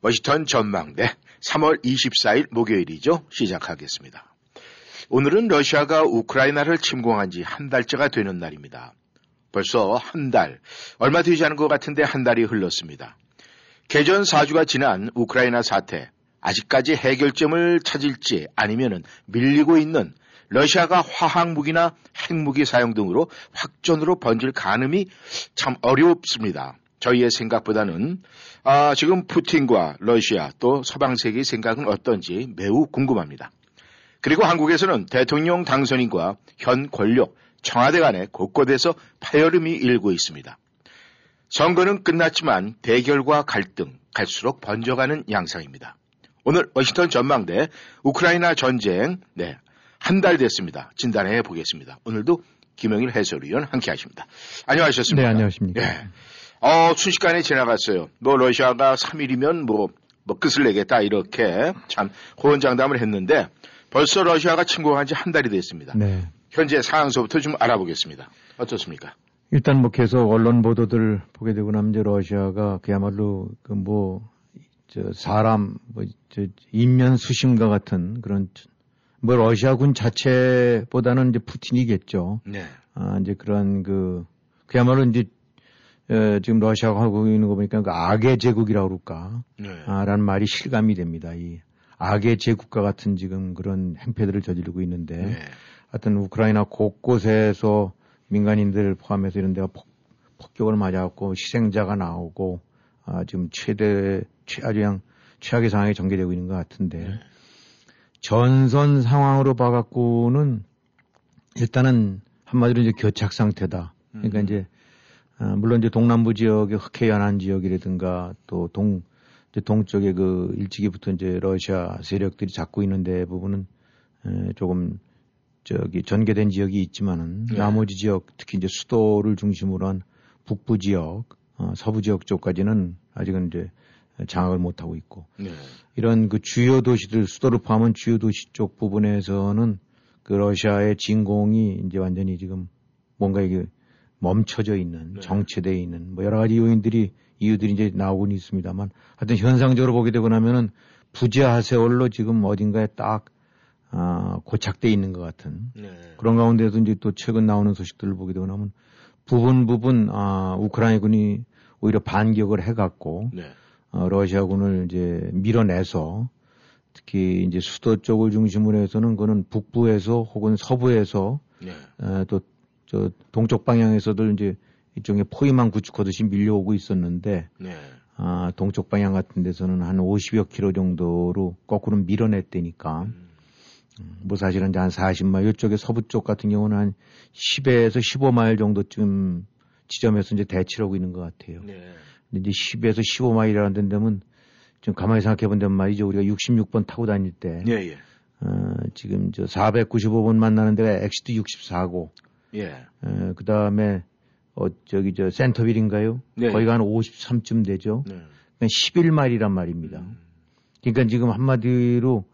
워싱턴 전망대 3월 24일 목요일이죠. 시작하겠습니다. 오늘은 러시아가 우크라이나를 침공한 지 한 달째가 되는 날입니다. 벌써 한 달, 얼마 되지 않은 것 같은데 한 달이 흘렀습니다. 개전 4주가 지난 우크라이나 사태, 아직까지 해결점을 찾을지 아니면은 밀리고 있는 러시아가 화학무기나 핵무기 사용 등으로 확전으로 번질 가능이 참 어렵습니다. 저희의 생각보다는 아, 지금 푸틴과 러시아 또 서방 세계의 생각은 어떤지 매우 궁금합니다. 그리고 한국에서는 대통령 당선인과 현 권력 청와대 간에 곳곳에서 파열음이 일고 있습니다. 선거는 끝났지만 대결과 갈등 갈수록 번져가는 양상입니다. 오늘 워싱턴 전망대 우크라이나 전쟁 네, 한 달 됐습니다. 진단해 보겠습니다. 오늘도 김영일 해설위원 함께 하십니다. 안녕하셨습니까? 네, 안녕하십니까. 네. 어, 순식간에 지나갔어요. 뭐 러시아가 3일이면 뭐, 뭐 끝을 내겠다 이렇게 참 호언장담을 했는데 벌써 러시아가 침공한 지 한 달이 됐습니다. 네. 현재 상황서부터 좀 알아보겠습니다. 어떻습니까? 일단 뭐 계속 언론 보도들 보게 되고 나면 이제 러시아가 그야말로 그뭐 저 사람 뭐저 인면 수심과 같은 그런 뭐 러시아군 자체보다는 이제 푸틴이겠죠. 네. 아 이제 그런 그 그야말로 이제 에, 지금 러시아가 하고 있는 거 보니까 그 악의 제국이라고 그럴까? 네. 아, 라는 말이 실감이 됩니다. 이 악의 제국과 같은 지금 그런 행패들을 저지르고 있는데 네. 하여튼 우크라이나 곳곳에서 민간인들 포함해서 이런 데가 폭, 폭격을 맞아갖고 희생자가 나오고 아, 지금 최대 최 아주 그냥 최악의 상황이 전개되고 있는 것 같은데 네. 전선 상황으로 봐갖고는 일단은 한마디로 이제 교착 상태다. 그러니까 음. 이제 아, 물론 이제 동남부 지역의 흑해 연안 지역이라든가 또 동, 이제 동쪽에 그 일찍이부터 이제 러시아 세력들이 잡고 있는 데 부분은 에, 조금 저기 전개된 지역이 있지만은 네. 나머지 지역 특히 이제 수도를 중심으로 한 북부 지역, 어, 서부 지역 쪽까지는 아직은 이제 장악을 못 하고 있고 네. 이런 그 주요 도시들 수도를 포함한 주요 도시 쪽 부분에서는 그 러시아의 진공이 이제 완전히 지금 뭔가 이게 멈춰져 있는 네. 정체되어 있는 뭐 여러 가지 요인들이 이유들이 이제 나오곤 있습니다만 하여튼 현상적으로 보게 되고 나면은 부재하 세월로 지금 어딘가에 딱 아, 고착돼 있는 것 같은 네. 그런 가운데서 이제 또 최근 나오는 소식들을 보게 되고 나면 부분 부분 아, 우크라이나군이 오히려 반격을 해갖고 네. 어, 러시아군을 이제 밀어내서 특히 이제 수도 쪽을 중심으로 해서는 그거는 북부에서 혹은 서부에서 네. 에, 또 저 동쪽 방향에서도 이제 일종의 포위망 구축하듯이 밀려오고 있었는데 네. 아, 동쪽 방향 같은 데서는 한 50여 킬로 정도로 거꾸로 밀어냈다니까 음. 뭐 사실은 이제 한 40마일 이쪽에 서부 쪽 같은 경우는 한 10에서 15마일 정도쯤 지점에서 이제 대치를 하고 있는 것 같아요. 네. 근데 이제 10에서 15마일이라는 데면 좀 가만히 생각해 본다면 말이죠. 우리가 66번 타고 다닐 때, 예, 예. 어, 지금 저 495번 만나는 데가 exit 64고, 예. 어, 그 다음에, 어, 저기 저 센터빌인가요? 네. 거기가 한 53쯤 되죠. 네. 그러니까 11마일이란 말입니다. 음. 그러니까 지금 한마디로,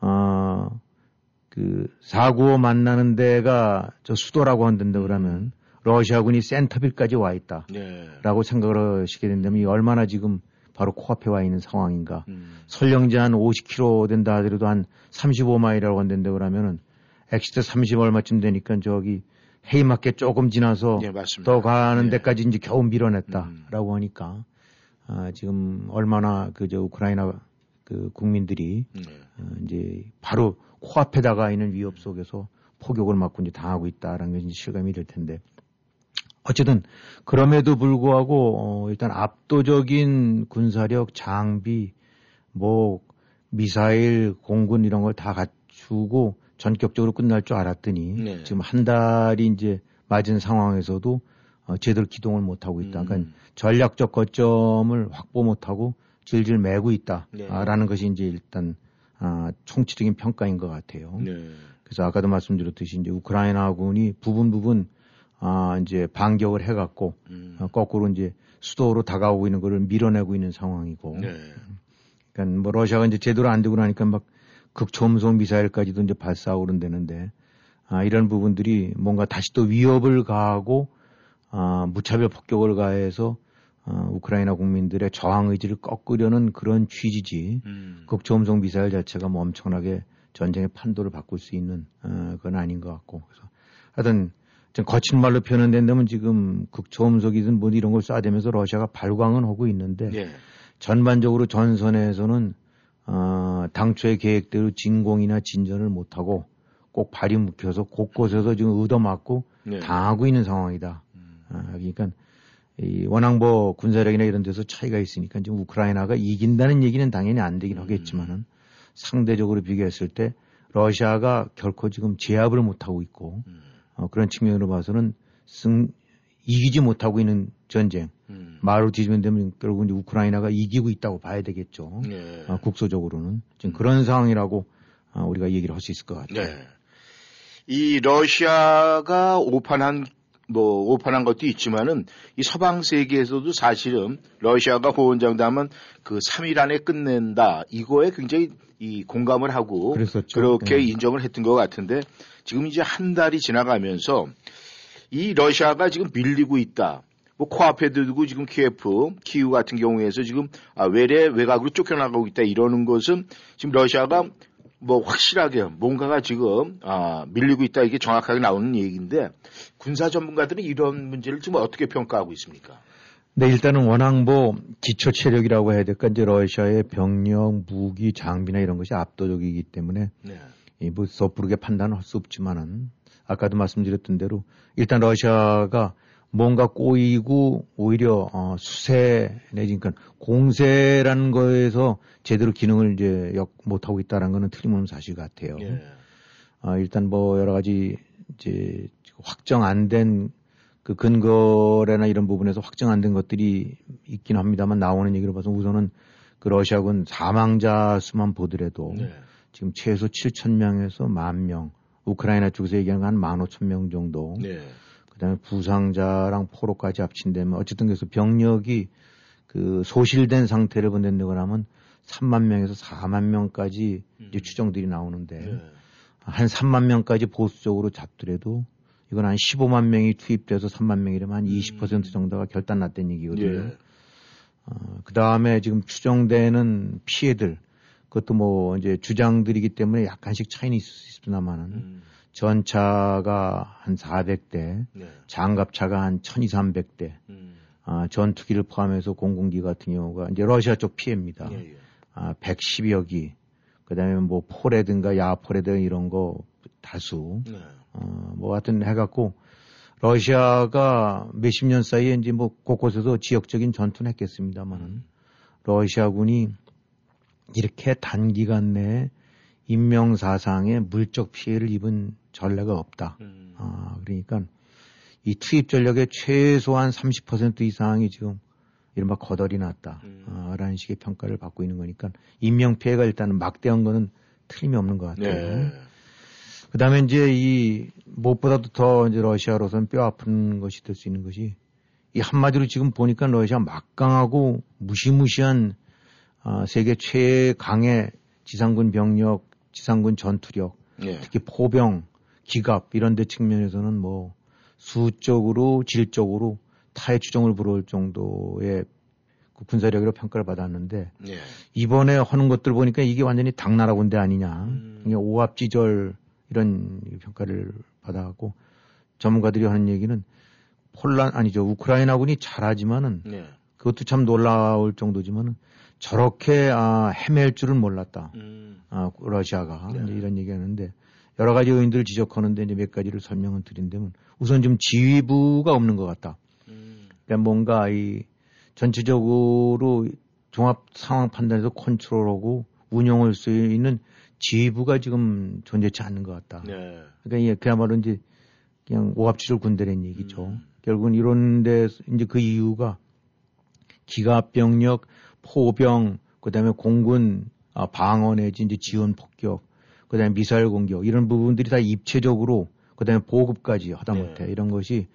어, 그, 495 만나는 데가 저 수도라고 한다고 그러면, 러시아군이 센터빌까지 와 있다. 네. 라고 생각을 하시게 된다면 이 얼마나 지금 바로 코앞에 와 있는 상황인가. 음. 설령 이제 한 50km 된다 하더라도 한 35마일이라고 한다고 그러면은 exit 30 얼마쯤 되니까 저기 헤이마켓 조금 지나서 예. 더 가는 예. 데까지 이제 겨우 음. 밀어냈다라고 하니까 아, 지금 얼마나 그저 우크라이나 그 국민들이 네. 어, 이제 바로 코앞에다가 있는 위협 속에서 포격을 맞고 이제 당하고 있다라는 게 이제 실감이 될 텐데 어쨌든 그럼에도 불구하고 어, 일단 압도적인 군사력, 장비, 뭐 미사일, 공군 이런 걸 다 갖추고 전격적으로 끝날 줄 알았더니 네. 지금 한 달이 이제 맞은 상황에서도 어, 제대로 기동을 못 하고 있다. 그러니까 음. 전략적 거점을 확보 못 하고 질질 매고 있다라는 네. 것이 이제 일단 아, 총체적인 평가인 것 같아요. 네. 그래서 아까도 말씀드렸듯이 이제 우크라이나군이 부분 부분 아 이제 반격을 해갖고 음. 어, 거꾸로 이제 수도로 다가오고 있는 거를 밀어내고 있는 상황이고. 네. 그러니까 뭐 러시아가 이제 제대로 안 되고 나니까 막 극초음속 미사일까지도 이제 발사하고 그런다는데 아 이런 부분들이 뭔가 다시 또 위협을 가하고 아 무차별 폭격을 가해서 어, 우크라이나 국민들의 저항 의지를 꺾으려는 그런 취지지. 음. 극초음속 미사일 자체가 뭐 엄청나게 전쟁의 판도를 바꿀 수 있는 어, 그건 아닌 것 같고 그래서 하여튼 좀 거친 말로 표현된다면 지금 극초음속이든 뭐 이런 걸 쏴대면서 러시아가 발광은 하고 있는데 네. 전반적으로 전선에서는 어, 당초의 계획대로 진공이나 진전을 못하고 꼭 발이 묶여서 곳곳에서 지금 얻어맞고 네. 당하고 있는 상황이다. 음. 아, 그러니까 이뭐 군사력이나 이런 데서 차이가 있으니까 지금 우크라이나가 이긴다는 얘기는 당연히 안 되긴 음. 하겠지만은 상대적으로 비교했을 때 러시아가 결코 지금 제압을 못하고 있고 음. 어, 그런 측면으로 봐서는 승 이기지 못하고 있는 전쟁 음. 말로 뒤집으면 되면 결국 이제 우크라이나가 이기고 있다고 봐야 되겠죠. 네. 어, 국소적으로는 지금 그런 상황이라고 어, 우리가 얘기를 할 수 있을 것 같아요. 네. 이 러시아가 오판한 뭐 오판한 것도 있지만은 이 서방 세계에서도 사실은 러시아가 호언장담은 그 3일 안에 끝낸다 이거에 굉장히 이 공감을 하고 그랬었죠. 그렇게 네. 인정을 했던 것 같은데 지금 이제 한 달이 지나가면서 이 러시아가 지금 밀리고 있다. 뭐 코앞에 두고 지금 키예프, 키우 같은 경우에서 지금 아, 외래 외곽으로 쫓겨나가고 있다 이러는 것은 지금 러시아가 뭐 확실하게 뭔가가 지금 아, 밀리고 있다 이게 정확하게 나오는 얘기인데 군사 전문가들은 이런 문제를 지금 어떻게 평가하고 있습니까? 네, 일단은 워낙 뭐 기초 체력이라고 해야 될까 이제 러시아의 병력, 무기, 장비나 이런 것이 압도적이기 때문에 네. 이뭐 섣부르게 판단할 수 없지만은 아까도 말씀드렸던 대로 일단 러시아가 뭔가 꼬이고 오히려 어, 수세 내지 그러니까 공세라는 거에서 제대로 기능을 이제 역 못하고 있다는 거는 틀림없는 사실 같아요. 예. 어, 일단 뭐 여러 가지 이제 확정 안 된 그 근거래나 이런 부분에서 확정 안 된 것들이 있긴 합니다만 나오는 얘기로 봐서 우선은 그 러시아군 사망자 수만 보더라도 네. 지금 최소 7천 명에서 만 명, 우크라이나 쪽에서 얘기하는 건한 1만 5천 명 정도. 네. 그다음에 부상자랑 포로까지 합친다면 어쨌든 그래서 병력이 그 소실된 상태를 본다고 하면 3만 명에서 4만 명까지 이제 추정들이 나오는데 네. 한 3만 명까지 보수적으로 잡더라도 이건 한 15만 명이 투입돼서 3만 명이라면 한20% 정도가 결단 났다는 얘기거든요. 예. 어, 그 다음에 지금 추정되는 피해들, 그것도 뭐 이제 주장들이기 때문에 약간씩 차이는 있을 수 있습니다만은 음. 전차가 한 400대, 네. 장갑차가 한 1200대, 음. 아, 전투기를 포함해서 공군기 같은 경우가 이제 러시아 쪽 피해입니다. 예, 예. 아, 110여 기, 그 다음에 뭐 포레든가 야포레든 이런 거 다수, 네. 어, 뭐 하여튼 해갖고 러시아가 몇십 년 사이에 이제 뭐 곳곳에서 지역적인 전투는 했겠습니다만은 러시아군이 이렇게 단기간 내에 인명사상의 물적 피해를 입은 전례가 없다. 음. 아, 그러니까 이 투입 전력의 최소한 30% 이상이 지금 이른바 거덜이 났다. 음. 아, 라는 식의 평가를 받고 있는 거니까 인명피해가 일단은 막대한 거는 틀림이 없는 것 같아요. 네. 그 다음에 이제 이 무엇보다도 더 이제 러시아로서는 뼈 아픈 것이 될 수 있는 것이 이 한마디로 지금 보니까 러시아 막강하고 무시무시한 아, 세계 최강의 지상군 병력, 지상군 전투력, 예. 특히 포병, 기갑 이런 데 측면에서는 뭐 수적으로 질적으로 타의 추종을 불허할 정도의 그 군사력으로 평가를 받았는데 예. 이번에 하는 것들 보니까 이게 완전히 당나라 군대 아니냐. 음. 그냥 오합지졸 이런 평가를 받아갖고 전문가들이 하는 얘기는 폴란 아니죠 우크라이나군이 잘하지만은 네. 그것도 참 놀라울 정도지만은 저렇게 아, 헤맬 줄은 몰랐다. 음. 아, 러시아가 네. 이런 얘기하는데 여러 가지 요인들을 지적하는데 이제 몇 가지를 설명을 드린다면 우선 좀 지휘부가 없는 것 같다. 음. 그러니까 뭔가 이 전체적으로 종합 상황 판단에서 컨트롤하고 운영할 수 있는 지휘부가 지금 존재치 않는 것 같다. 네. 그러니까 이게 그야말로 이제 그냥 오합지졸 군대라는 얘기죠. 음. 결국은 이런데 이제 그 이유가 기갑병력 포병, 그다음에 공군 아, 방어 내지 이제 지원 폭격, 그다음에 미사일 공격 이런 부분들이 다 입체적으로 그다음에 보급까지 하다못해 네. 이런 것이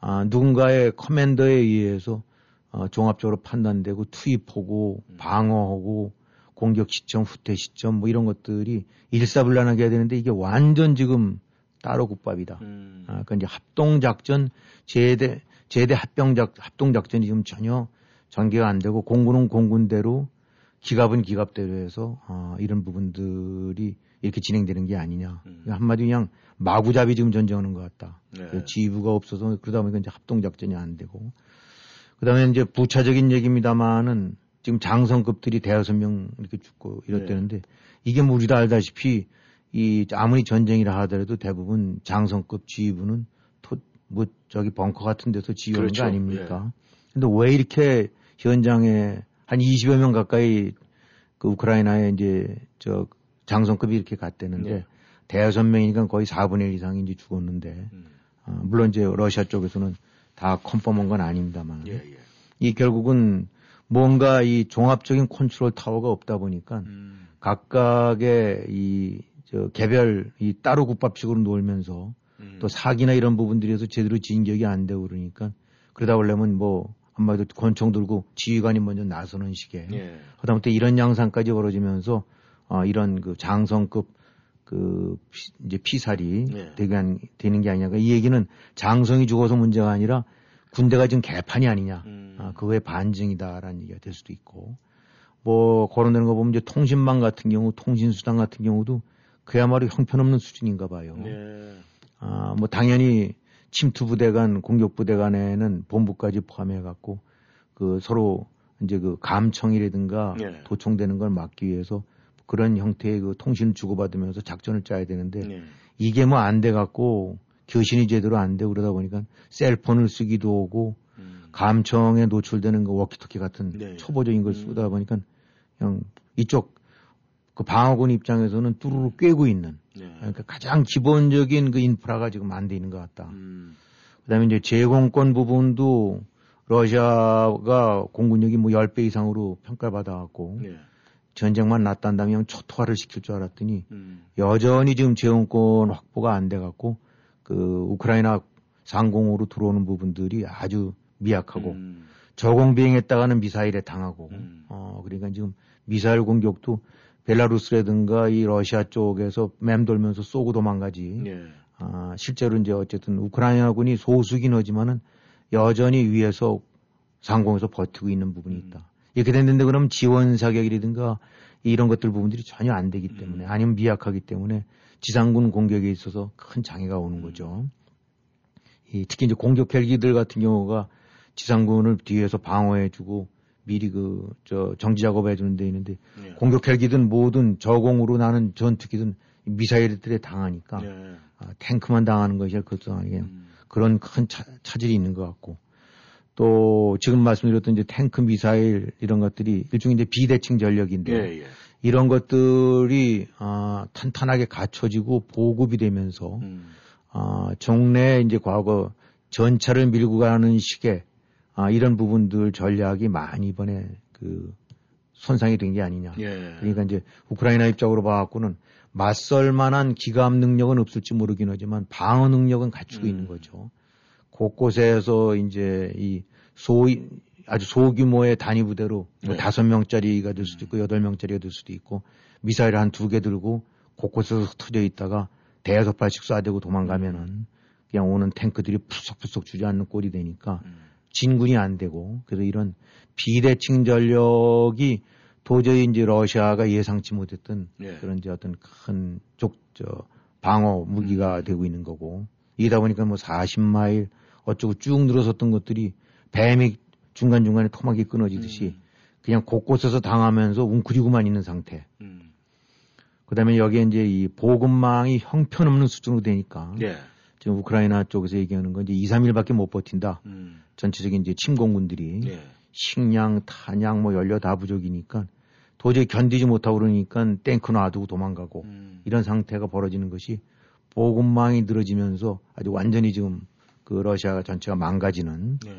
아, 누군가의 커맨더에 의해서 어, 종합적으로 판단되고 투입하고 음. 방어하고 공격 시점, 후퇴 시점 뭐 이런 것들이 일사불란하게 해야 되는데 이게 완전 지금 따로 국밥이다. 음. 아, 그러니까 이제 합동 작전, 제대, 제대 합병 작, 합동 작전이 지금 전혀 전개가 안 되고 공군은 공군대로 기갑은 기갑대로 해서 아, 이런 부분들이 이렇게 진행되는 게 아니냐. 음. 한마디 그냥 마구잡이 지금 전쟁하는 것 같다. 네. 그 지휘부가 없어서 그러다 보니까 이제 합동작전이 안 되고. 그 다음에 이제 부차적인 얘기입니다만은 지금 장성급들이 대여섯 명 이렇게 죽고 이랬다는데 이게 뭐 우리도 알다시피 이 아무리 전쟁이라 하더라도 대부분 장성급 지휘부는 토, 뭐 저기 벙커 같은 데서 지휘하는 그렇죠. 거 아닙니까? 근데 왜 이렇게 현장에 한 20여 명 가까이 그 우크라이나에 이제 저 장성급이 이렇게 갔대는데 네. 대여섯 명이니까 거의 4분의 1 이상이 이제 죽었는데 음. 어, 물론 이제 러시아 쪽에서는 다 컨펌한 건 아닙니다만 예, 예. 이 결국은 뭔가 이 종합적인 컨트롤 타워가 없다 보니까 음. 각각의 이 저 개별 이 따로 국밥식으로 놀면서 음. 또 사기나 이런 부분들에서 제대로 진격이 안 되고 그러니까 그러다 보려면 뭐 한마디로 권총 들고 지휘관이 먼저 나서는 식의 예. 하다못해 이런 양상까지 벌어지면서 어, 이런 그 장성급 그 피, 이제 피살이 네. 되게 한- 되는 게 아니냐. 그러니까 이 얘기는 장성이 죽어서 문제가 아니라 군대가 지금 개판이 아니냐. 음. 아, 그거의 반증이다라는 얘기가 될 수도 있고. 뭐 거론되는 거 보면 이제 통신망 같은 경우, 통신수단 같은 경우도 그야말로 형편없는 수준인가 봐요. 예. 아, 뭐 당연히 침투 부대 간, 공격 부대 간에는 본부까지 포함해 갖고 그 서로 이제 그 감청이라든가 네. 도청되는 걸 막기 위해서 그런 형태의 그 통신을 주고받으면서 작전을 짜야 되는데 예. 이게 뭐 안 돼 갖고 교신이 제대로 안 되고 그러다 보니까 셀폰을 쓰기도 하고 음. 감청에 노출되는 그 워키토키 같은 네. 초보적인 걸 음. 쓰다 보니까 그냥 이쪽 그 방어군 입장에서는 뚜루루 꿰고 있는 예. 그러니까 가장 기본적인 그 인프라가 지금 안 돼 있는 것 같다. 음. 그다음에 이제 제공권 부분도 러시아가 공군력이 뭐 10배 이상으로 평가를 받아갖고 예. 전쟁만 났단다면 초토화를 시킬 줄 알았더니 음. 여전히 지금 제공권 확보가 안 돼갖고 그 우크라이나 상공으로 들어오는 부분들이 아주 미약하고 음. 저공 비행했다가는 미사일에 당하고 음. 어 그러니까 지금 미사일 공격도 벨라루스라든가 이 러시아 쪽에서 맴돌면서 쏘고 도망가지 예. 아, 실제로 이제 어쨌든 우크라이나군이 소수긴 하지만은 여전히 위에서 상공에서 버티고 있는 부분이 음. 있다. 이렇게 됐는데 그럼 지원 사격이라든가 이런 것들 부분들이 전혀 안 되기 때문에 음. 아니면 미약하기 때문에 지상군 공격에 있어서 큰 장애가 오는 음. 거죠. 이 특히 이제 공격 헬기들 같은 경우가 지상군을 뒤에서 방어해주고 미리 그 저 정지 작업해 주는 데 있는데 예. 공격 헬기든 뭐든 저공으로 나는 전투기든 미사일들에 당하니까 예. 아, 탱크만 당하는 것이 그것도 아니게 음. 그런 큰 차, 차질이 있는 것 같고 또 지금 말씀드렸던 이제 탱크 미사일 이런 것들이 일종의 이제 비대칭 전력인데 예, 예. 이런 것들이 아, 탄탄하게 갖춰지고 보급이 되면서 음. 아, 정례 이제 과거 전차를 밀고 가는 식의 아, 이런 부분들 전략이 많이 이번에 그 손상이 된 게 아니냐. 예. 그러니까 이제 우크라이나 입장으로 봐갖고는 맞설 만한 기갑 능력은 없을지 모르긴 하지만 방어 능력은 갖추고 음. 있는 거죠. 곳곳에서 이제 이 소, 아주 소규모의 단위 부대로 뭐 네. 다섯 명짜리가 될 수도 있고 여덟 명짜리가 될 수도 있고 미사일 한 두 개 들고 곳곳에서 흩어져 있다가 대여섯 발씩 쏴대고 도망가면은 그냥 오는 탱크들이 푸석푸석 주지 않는 꼴이 되니까 음. 진군이 안 되고 그래서 이런 비대칭 전력이 도저히 이제 러시아가 예상치 못했던 예. 그런 이제 어떤 큰 쪽, 저, 방어 무기가 음. 되고 있는 거고 이다 보니까 뭐 40마일 어쩌고 쭉 늘어섰던 것들이 뱀이 중간중간에 토막이 끊어지듯이 음. 그냥 곳곳에서 당하면서 웅크리고만 있는 상태. 음. 그 다음에 여기에 이제 이 보급망이 형편없는 수준으로 되니까 예. 지금 우크라이나 쪽에서 얘기하는 건 이제 2, 3일밖에 못 버틴다. 음. 전체적인 이제 침공군들이 예. 식량, 탄약, 뭐 연료 다 부족이니까 도저히 견디지 못하고 그러니까 탱크 놔두고 도망가고 음. 이런 상태가 벌어지는 것이 보급망이 늘어지면서 아주 완전히 지금 그 러시아가 전체가 망가지는 예.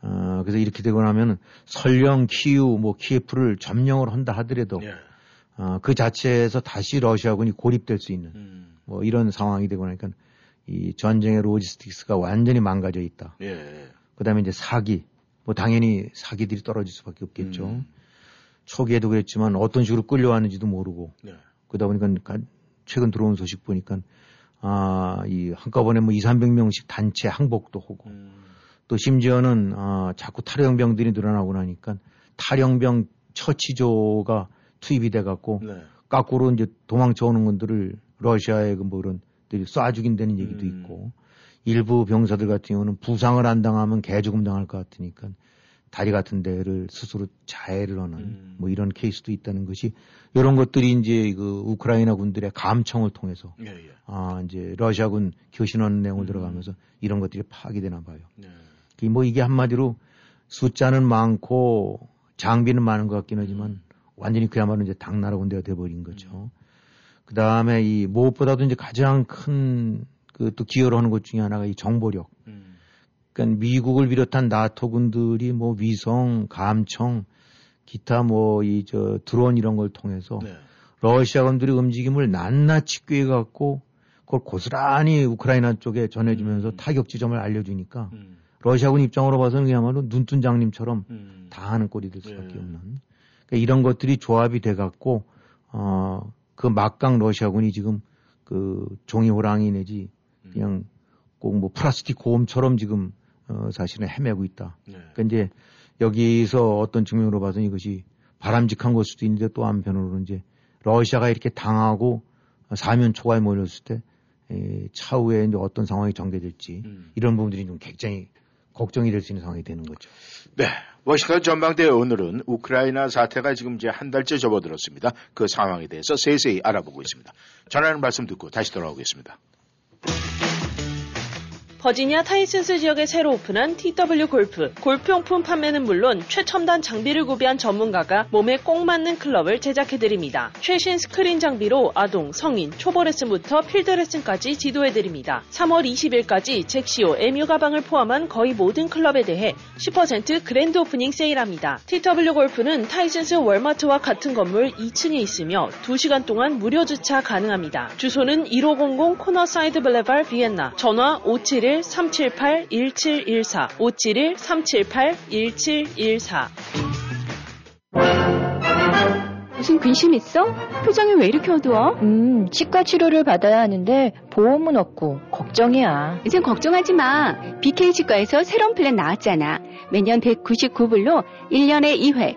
어, 그래서 이렇게 되고 나면 설령 키우 뭐 키예프를 점령을 한다 하더라도 예. 어, 그 자체에서 다시 러시아군이 고립될 수 있는 음. 뭐 이런 상황이 되고 나니까 이 전쟁의 로지스틱스가 완전히 망가져 있다. 예. 그 다음에 이제 사기 뭐 당연히 사기들이 떨어질 수밖에 없겠죠. 음. 초기에도 그랬지만 어떤 식으로 끌려왔는지도 모르고 네. 그러다 보니까 가- 최근 들어온 소식 보니까 아, 이 한꺼번에 뭐 2, 300명씩 단체 항복도 하고 음. 또 심지어는 아, 자꾸 탈영병들이 늘어나고 나니까 탈영병 처치조가 투입이 돼 갖고 네. 거꾸로 이제 도망쳐 오는 분들을 러시아의 그 뭐 이런 들이 쏴 죽인다는 얘기도 음. 있고 일부 병사들 같은 경우는 부상을 안 당하면 개죽음 당할 것 같으니까 다리 같은 데를 스스로 자해를 하는 음. 뭐 이런 케이스도 있다는 것이 이런 것들이 이제 그 우크라이나 군들의 감청을 통해서 예, 예. 아 이제 러시아군 교신하는 내용을 음. 들어가면서 이런 것들이 파악이되나 봐요. 네. 이뭐 이게 한마디로 숫자는 많고 장비는 많은 것 같긴 하지만 완전히 그야말로 이제 당나라 군대가 돼버린 거죠. 그 다음에 이 무엇보다도 이제 가장 큰 그 또 기여를 하는 것 중에 하나가 이 정보력. 음. 그러니까 미국을 비롯한 나토 군들이 뭐 위성, 감청, 기타 뭐 이 저 드론 이런 걸 통해서 네. 러시아 군들의 움직임을 낱낱이 꿰갖고 그걸 고스란히 우크라이나 쪽에 전해주면서 음. 타격 지점을 알려주니까 음. 러시아군 입장으로 봐서는 그야말로 눈뜬 장님처럼 음. 다 하는 꼴이 될 수밖에 네. 없는 그러니까 이런 것들이 조합이 돼갖고 어 그 막강 러시아군이 지금 그 종이 호랑이 내지 음. 그냥 꼭 뭐 플라스틱 고음처럼 지금 어 사실은 헤매고 있다. 네. 그러니까 이제 여기서 어떤 측면으로 봐서는 이것이 바람직한 걸 수도 있는데 또 한편으로는 이제 러시아가 이렇게 당하고 사면 초과에 몰렸을 때 에, 차후에 이제 어떤 상황이 전개될지 음. 이런 부분들이 좀 굉장히 걱정이 될 수 있는 상황이 되는 거죠. 네. 워싱턴 전망대 오늘은 우크라이나 사태가 지금 이제 한 달째 접어들었습니다. 그 상황에 대해서 세세히 알아보고 있습니다. 전하는 말씀 듣고 다시 돌아오겠습니다. 버지니아 타이슨스 지역에 새로 오픈한 TW 골프. 골프용품 판매는 물론 최첨단 장비를 구비한 전문가가 몸에 꼭 맞는 클럽을 제작해드립니다. 최신 스크린 장비로 아동, 성인, 초보 레슨부터 필드 레슨까지 지도해드립니다. 3월 20일까지 잭시오 MU 가방을 포함한 거의 모든 클럽에 대해 10% grand opening 세일합니다. TW 골프는 타이슨스 월마트와 같은 건물 2층에 있으며 2시간 동안 무료 주차 가능합니다. 주소는 1500 Cornerside Boulevard Vienna. 전화 571-378-1714. 571-378-1714. 무슨 근심 있어? 표정이 왜 이렇게 어두워? 음, 치과 치료를 받아야 하는데 보험은 없고 걱정이야. 이젠 걱정하지 마. BK 치과에서 새로운 플랜 나왔잖아. 매년 199불로 1년에 2회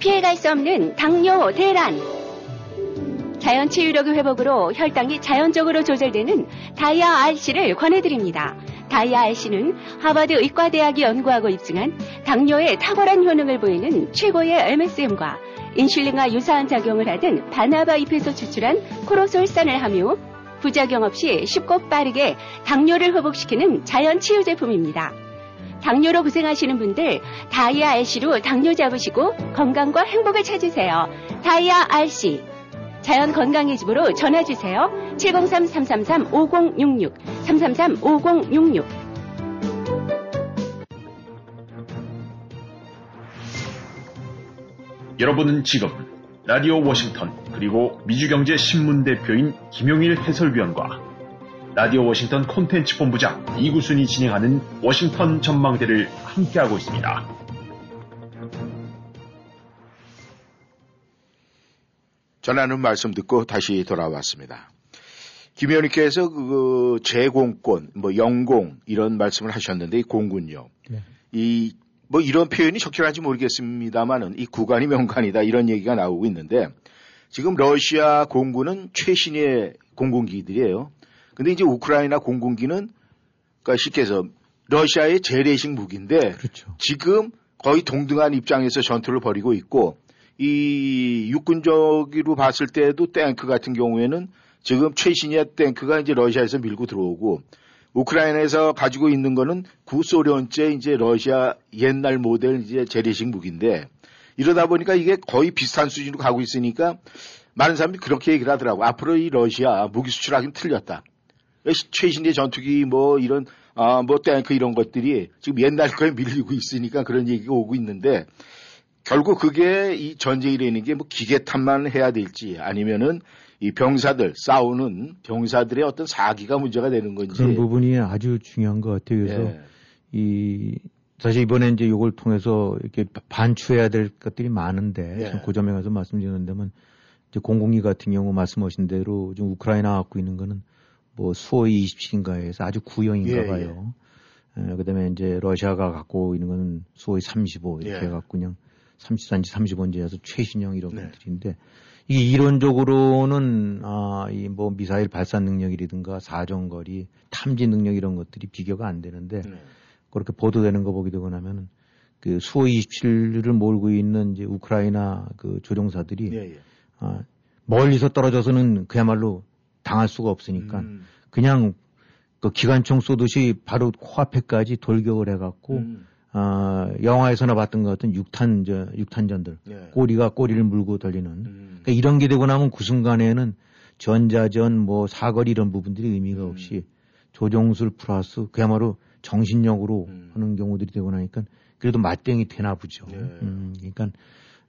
피해갈 수 없는 당뇨 대란. 자연 치유력의 회복으로 혈당이 자연적으로 조절되는 다이아 RC를 권해드립니다. 다이아 RC는 하버드 의과대학이 연구하고 입증한 당뇨에 탁월한 효능을 보이는 최고의 MSM과 인슐린과 유사한 작용을 하던 바나바 잎에서 추출한 코로솔산을 함유, 부작용 없이 쉽고 빠르게 당뇨를 회복시키는 자연 치유 제품입니다. 당뇨로 고생하시는 분들 다이아 RC로 당뇨 잡으시고 건강과 행복을 찾으세요. 다이아 RC 자연 건강의 집으로 전화 주세요. 703-333-5066 333-5066 여러분은 지금 라디오 워싱턴 그리고 미주경제 신문 대표인 김용일 해설위원과 라디오 워싱턴 콘텐츠 본부장 이구순이 진행하는 워싱턴 전망대를 함께하고 있습니다. 전하는 말씀 듣고 다시 돌아왔습니다. 김 의원님께서 그 제공권, 뭐 영공 이런 말씀을 하셨는데 이 공군요. 네. 이뭐 이런 표현이 적절한지 모르겠습니다만은 이 구간이 명관이다 이런 얘기가 나오고 있는데 지금 러시아 공군은 최신의 공군기들이에요. 근데 이제 우크라이나 공군기는 그러니까 쉽게 해서 러시아의 재래식 무기인데 그렇죠. 지금 거의 동등한 입장에서 전투를 벌이고 있고 이 육군적으로 봤을 때도 탱크 같은 경우에는 지금 최신의 탱크가 이제 러시아에서 밀고 들어오고 우크라이나에서 가지고 있는 거는 구소련제 이제 러시아 옛날 모델 이제 재래식 무기인데 이러다 보니까 이게 거의 비슷한 수준으로 가고 있으니까 많은 사람들이 그렇게 얘기를 하더라고. 앞으로 이 러시아 무기 수출하기는 틀렸다. 최신의 전투기 뭐 이런 아 뭐 탱크 이런 것들이 지금 옛날 거에 밀리고 있으니까 그런 얘기가 오고 있는데 결국 그게 이 전쟁이라는 게 뭐 기계탄만 해야 될지 아니면은 이 병사들 싸우는 병사들의 어떤 사기가 문제가 되는 건지 그런 부분이 아주 중요한 것 같아요. 그래서 예. 이 사실 이번에 이제 이걸 통해서 이렇게 반추해야 될 것들이 많은데 예. 참그 점에 가서 말씀드리는데면 이제 공공기 같은 경우 말씀하신 대로 좀 우크라이나 갖고 있는 거는 뭐 수호이 27인가에서 아주 구형인가 예, 봐요. 예, 그다음에 이제 러시아가 갖고 있는 거는 수호이 35 이렇게 예. 해갖고 그냥 34인지 35인지에서 최신형 이런 네. 것들인데 이게 이론적으로는 아, 이 뭐 미사일 발사 능력이라든가 사정거리, 탐지 능력 이런 것들이 비교가 안 되는데 네. 그렇게 보도되는 거 보게 되고 나면은 그 수호 27을 몰고 있는 이제 우크라이나 그 조종사들이 예, 예. 아, 멀리서 떨어져서는 그야말로 당할 수가 없으니까 음, 그냥 그 기관총 쏘듯이 바로 코앞에까지 돌격을 해갖고 음, 아, 영화에서나 봤던 것 같은 육탄 저 육탄전들 예. 꼬리가 꼬리를 물고 달리는 음, 그러니까 이런 게 되고 나면 그 순간에는 전자전 뭐 사거리 이런 부분들이 의미가 음. 없이 조종술 플러스 그야말로 정신력으로 음. 하는 경우들이 되고 나니까 그래도 맞땡이 되나 보죠. 네. 음, 그러니까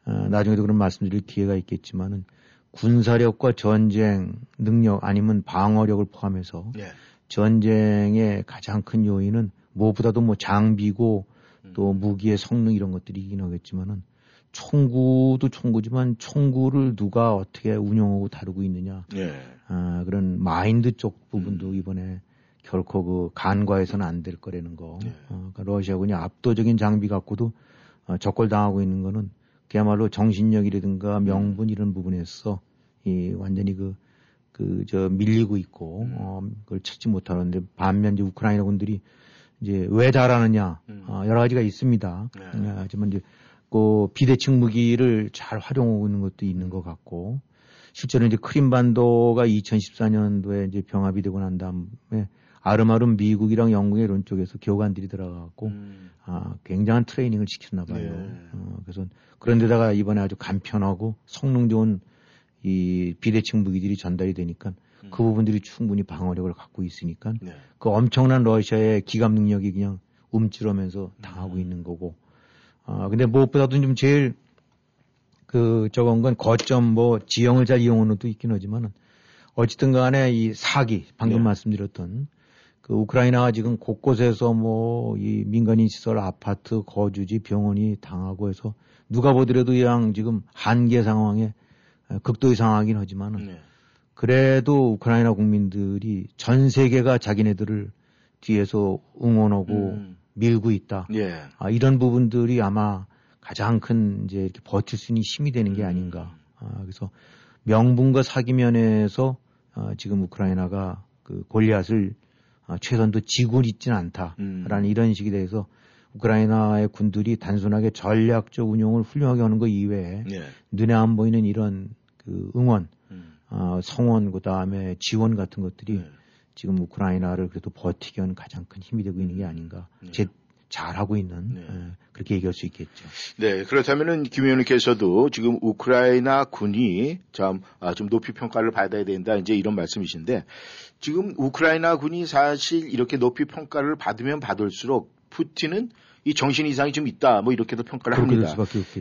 어, 나중에도 그런 말씀드릴 기회가 있겠지만은 군사력과 전쟁 능력 아니면 방어력을 포함해서 예. 전쟁의 가장 큰 요인은 무엇보다도 뭐 장비고 음. 또 무기의 성능 이런 것들이긴 하겠지만은 총구도 총구지만 총구를 누가 어떻게 운영하고 다루고 있느냐 예. 아, 그런 마인드 쪽 부분도 음. 이번에 결코 그 간과해서는 안 될 거라는 거. 네. 어, 그러니까 러시아군이 압도적인 장비 갖고도 어, 적골 당하고 있는 거는 그야말로 정신력이라든가 음. 명분 이런 부분에서 이 완전히 그 그 저 밀리고 있고 음. 어, 그걸 찾지 못하는데 반면 이제 우크라이나 군들이 이제 왜 잘하느냐 음. 어, 여러 가지가 있습니다. 네. 어, 하지만 이제 그 비대칭 무기를 잘 활용하고 있는 것도 있는 것 같고 실제로 이제 크림반도가 2014년도에 이제 병합이 되고 난 다음에 아름아름 미국이랑 영국의 이런 쪽에서 교관들이 들어가고 음, 아, 굉장한 트레이닝을 시켰나 봐요. 네. 어, 그래서 그런데다가 이번에 아주 간편하고 성능 좋은 이 비대칭 무기들이 전달이 되니까 그 부분들이 충분히 방어력을 갖고 있으니까 네. 그 엄청난 러시아의 기갑 능력이 그냥 움찔하면서 당하고 있는 거고. 아, 근데 무엇보다도 좀 제일 그 저건 건 거점 뭐 지형을 잘 이용하는 것도 있긴 하지만은 어쨌든 간에 이 사기, 방금 네. 말씀드렸던 그 우크라이나가 지금 곳곳에서 뭐 이 민간인 시설, 아파트, 거주지, 병원이 당하고 해서 누가 보더라도 양 지금 한계 상황에 에, 극도의 상황이긴 하지만은 네. 그래도 우크라이나 국민들이 전 세계가 자기네들을 뒤에서 응원하고 음, 밀고 있다. 예. 아, 이런 부분들이 아마 가장 큰 이제 이렇게 버틸 수 있는 힘이 되는 게 음. 아닌가. 아, 그래서 명분과 사기 면에서 아, 지금 우크라이나가 그 골리앗을 아, 최선도 지고 있지는 않다라는 음. 이런 식에 대해서 우크라이나의 군들이 단순하게 전략적 운용을 훌륭하게 하는 것 이외에 예. 눈에 안 보이는 이런 그 응원, 음, 아, 성원, 그 다음에 지원 같은 것들이 네. 지금 우크라이나를 그래도 버티게 하는 가장 큰 힘이 되고 있는 게 아닌가. 네. 제, 잘하고 있는, 네. 예, 그렇게 얘기할 수 있겠죠. 네, 그렇다면은 김 의원님께서도 지금 우크라이나 군이 참, 아, 좀 높이 평가를 받아야 된다, 이제 이런 말씀이신데, 지금 우크라이나 군이 사실 이렇게 높이 평가를 받으면 받을수록 푸틴은 이 정신 이상이 좀 있다, 뭐 이렇게도 평가를 합니다.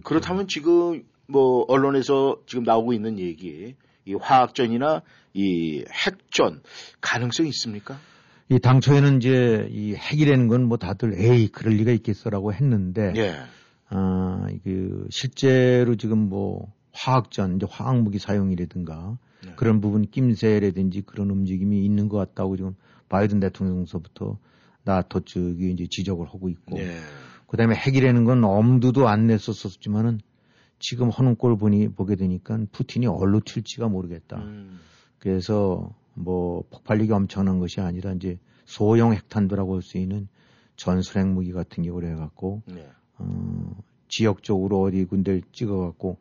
그렇다면 지금 뭐 언론에서 지금 나오고 있는 얘기, 이 화학전이나 이 핵전 가능성이 있습니까? 이 당초에는 이제 이 핵이라는 건 뭐 다들 에이, 그럴 리가 있겠어라고 했는데, 예. 아, 그, 실제로 지금 뭐 화학전, 이제 화학무기 사용이라든가 네. 그런 부분 낌새라든지 그런 움직임이 있는 것 같다고 지금 바이든 대통령서부터 나토 측이 이제 지적을 하고 있고, 예. 그 다음에 핵이라는 건 엄두도 안 냈었었지만은 지금 하는 꼴 보니, 보게 되니까 푸틴이 얼로 튈지가 모르겠다. 음, 그래서 뭐 폭발력이 엄청난 것이 아니라 이제 소형 핵탄두라고 할 수 있는 전술핵 무기 같은 경우를 해갖고 네. 어, 지역적으로 어디 군대를 찍어갖고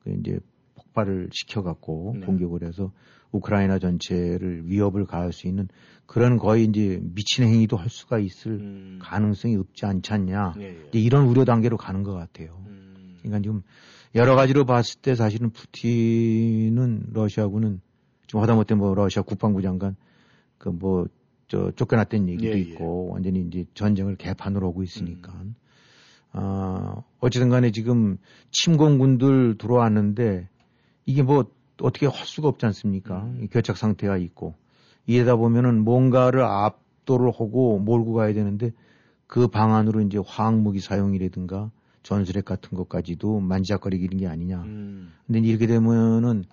그 이제 폭발을 시켜갖고 네. 공격을 해서 우크라이나 전체를 위협을 가할 수 있는 그런 거의 이제 미친 행위도 할 수가 있을 음. 가능성이 없지 않지 않냐. 예, 예. 이런 우려 단계로 가는 것 같아요. 음. 그러니까 지금 여러 가지로 봤을 때 사실은 푸틴은 러시아군은 하다못해 뭐 러시아 국방부 장관 그 뭐 저 쫓겨났다는 얘기도 예, 예. 있고 완전히 이제 전쟁을 개판으로 오고 있으니까 아 어쨌든 간에 지금 침공군들 들어왔는데 이게 뭐 어떻게 할 수가 없지 않습니까? 음. 이 교착 상태가 있고 이러다 보면은 뭔가를 압도를 하고 몰고 가야 되는데 그 방안으로 이제 화학무기 사용이라든가 전술핵 같은 것까지도 만지작거리는 게 아니냐. 음. 근데 이렇게 되면은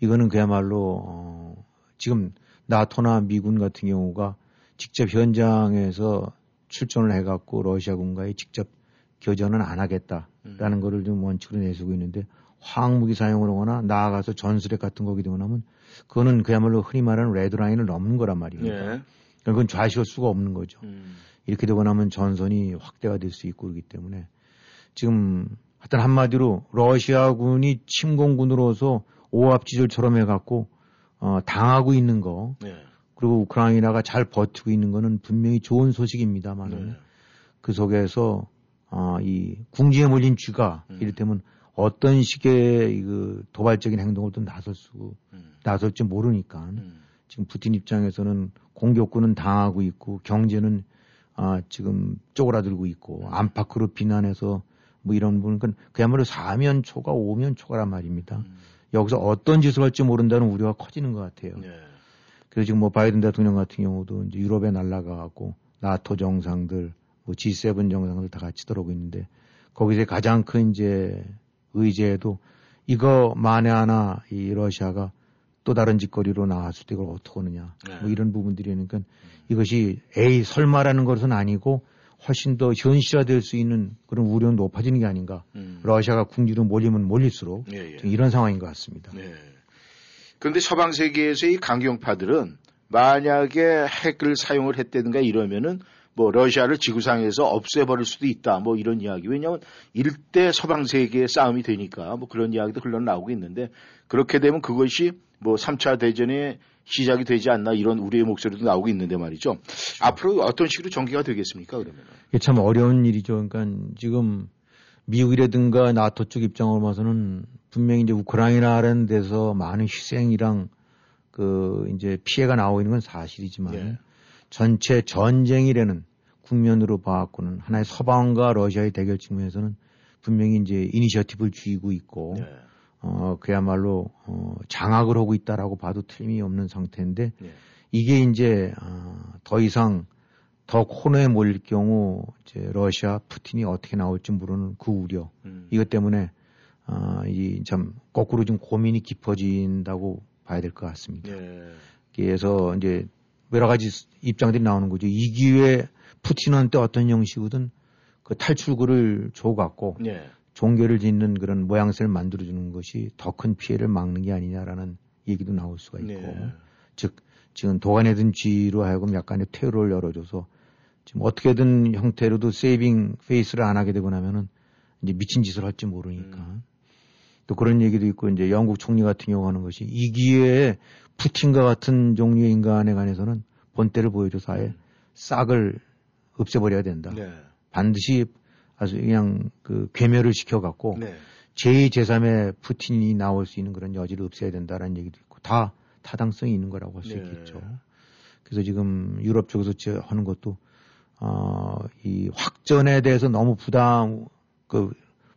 이거는 그야말로 어 지금 나토나 미군 같은 경우가 직접 현장에서 출전을 해갖고 러시아군과의 직접 교전은 안 하겠다라는 거를 좀 원칙으로 내세우고 있는데 화학무기 사용을 하거나 나아가서 전술핵 같은 거기 되거나 하면 그거는 그야말로 흔히 말하는 레드라인을 넘는 거란 말입니다. 예. 그건 좌시할 수가 없는 거죠. 음. 이렇게 되고 나면 전선이 확대가 될 수 있고 그렇기 때문에 지금 하여튼 한마디로 러시아군이 침공군으로서 오합지졸처럼 해갖고 어, 당하고 있는 거 네. 그리고 우크라이나가 잘 버티고 있는 거는 분명히 좋은 소식입니다만 네. 그 속에서 어, 이 궁지에 몰린 쥐가 음. 이를테면 어떤 식의 그 도발적인 행동을 또 나설 수 음. 나설지 모르니까 음. 지금 푸틴 입장에서는 공격군은 당하고 있고 경제는 아 지금 쪼그라들고 있고 안팎으로 비난해서 뭐 이런 부분 그 그야말로 사면초가 오면초가란 말입니다. 음. 여기서 어떤 짓을 할지 모른다는 우려가 커지는 것 같아요. 네. 그래서 지금 뭐 바이든 대통령 같은 경우도 이제 유럽에 날아가고 나토 정상들, 뭐 G7 정상들 다 같이 들어오고 있는데 거기서 가장 큰 이제 의제도 이거 만에 하나 이 러시아가 또 다른 짓거리로 나왔을 때 이걸 어떻게 하느냐 네. 뭐 이런 부분들이니까 이것이 에이 설마라는 것은 아니고 훨씬 더 현실화될 수 있는 그런 우려는 높아지는 게 아닌가. 음. 러시아가 궁지로 몰리면 몰릴수록 예, 예. 이런 상황인 것 같습니다. 네. 그런데 서방 세계에서의 강경파들은 만약에 핵을 사용을 했다든가 이러면은 뭐 러시아를 지구상에서 없애버릴 수도 있다 뭐 이런 이야기 왜냐하면 일대 서방 세계의 싸움이 되니까 뭐 그런 이야기도 흘러나오고 있는데 그렇게 되면 그것이 뭐 3차 대전의 시작이 되지 않나 이런 우리의 목소리도 나오고 있는데 말이죠. 앞으로 어떤 식으로 전개가 되겠습니까 그러면? 이게 참 어려운 일이죠. 그러니까 지금 미국이라든가 나토 쪽 입장으로 봐서는 분명히 이제 우크라이나라는 데서 많은 희생이랑 그 이제 피해가 나오고 있는 건 사실이지만 예. 전체 전쟁이라는 국면으로 봐갖고는 하나의 서방과 러시아의 대결 측면에서는 분명히 이제 이니셔티브를 쥐고 있고 네. 어 그야말로 어 장악을 하고 있다라고 봐도 틀림이 없는 상태인데 네. 이게 이제 어, 더 이상 더 코너에 몰릴 경우 이제 러시아 푸틴이 어떻게 나올지 모르는 그 우려 음. 이것 때문에 어, 이참 거꾸로 좀 고민이 깊어진다고 봐야 될 것 같습니다. 네. 그래서 이제 여러 가지 입장들이 나오는 거죠. 이 기회에 푸틴한테 어떤 형식이든 그 탈출구를 줘갖고 네. 종교를 짓는 그런 모양새를 만들어주는 것이 더 큰 피해를 막는 게 아니냐라는 얘기도 나올 수가 있고, 네. 즉 지금 도관에 든 쥐로 하여금 약간의 퇴로를 열어줘서 지금 어떻게든 형태로도 세이빙 페이스를 안 하게 되고 나면은 이제 미친 짓을 할지 모르니까 음. 또 그런 얘기도 있고 이제 영국 총리 같은 경우 하는 것이 이 기회에 푸틴과 같은 종류의 인간에 관해서는 본때를 보여줘서 아예 싹을 없애버려야 된다. 네. 반드시 아주 그냥 그 괴멸을 시켜갖고 네. 제2, 제3의 푸틴이 나올 수 있는 그런 여지를 없애야 된다라는 얘기도 있고 다 타당성이 있는 거라고 할수 네. 있겠죠. 그래서 지금 유럽 쪽에서 저- 하는 것도 어, 이 확전에 대해서 너무 부담 그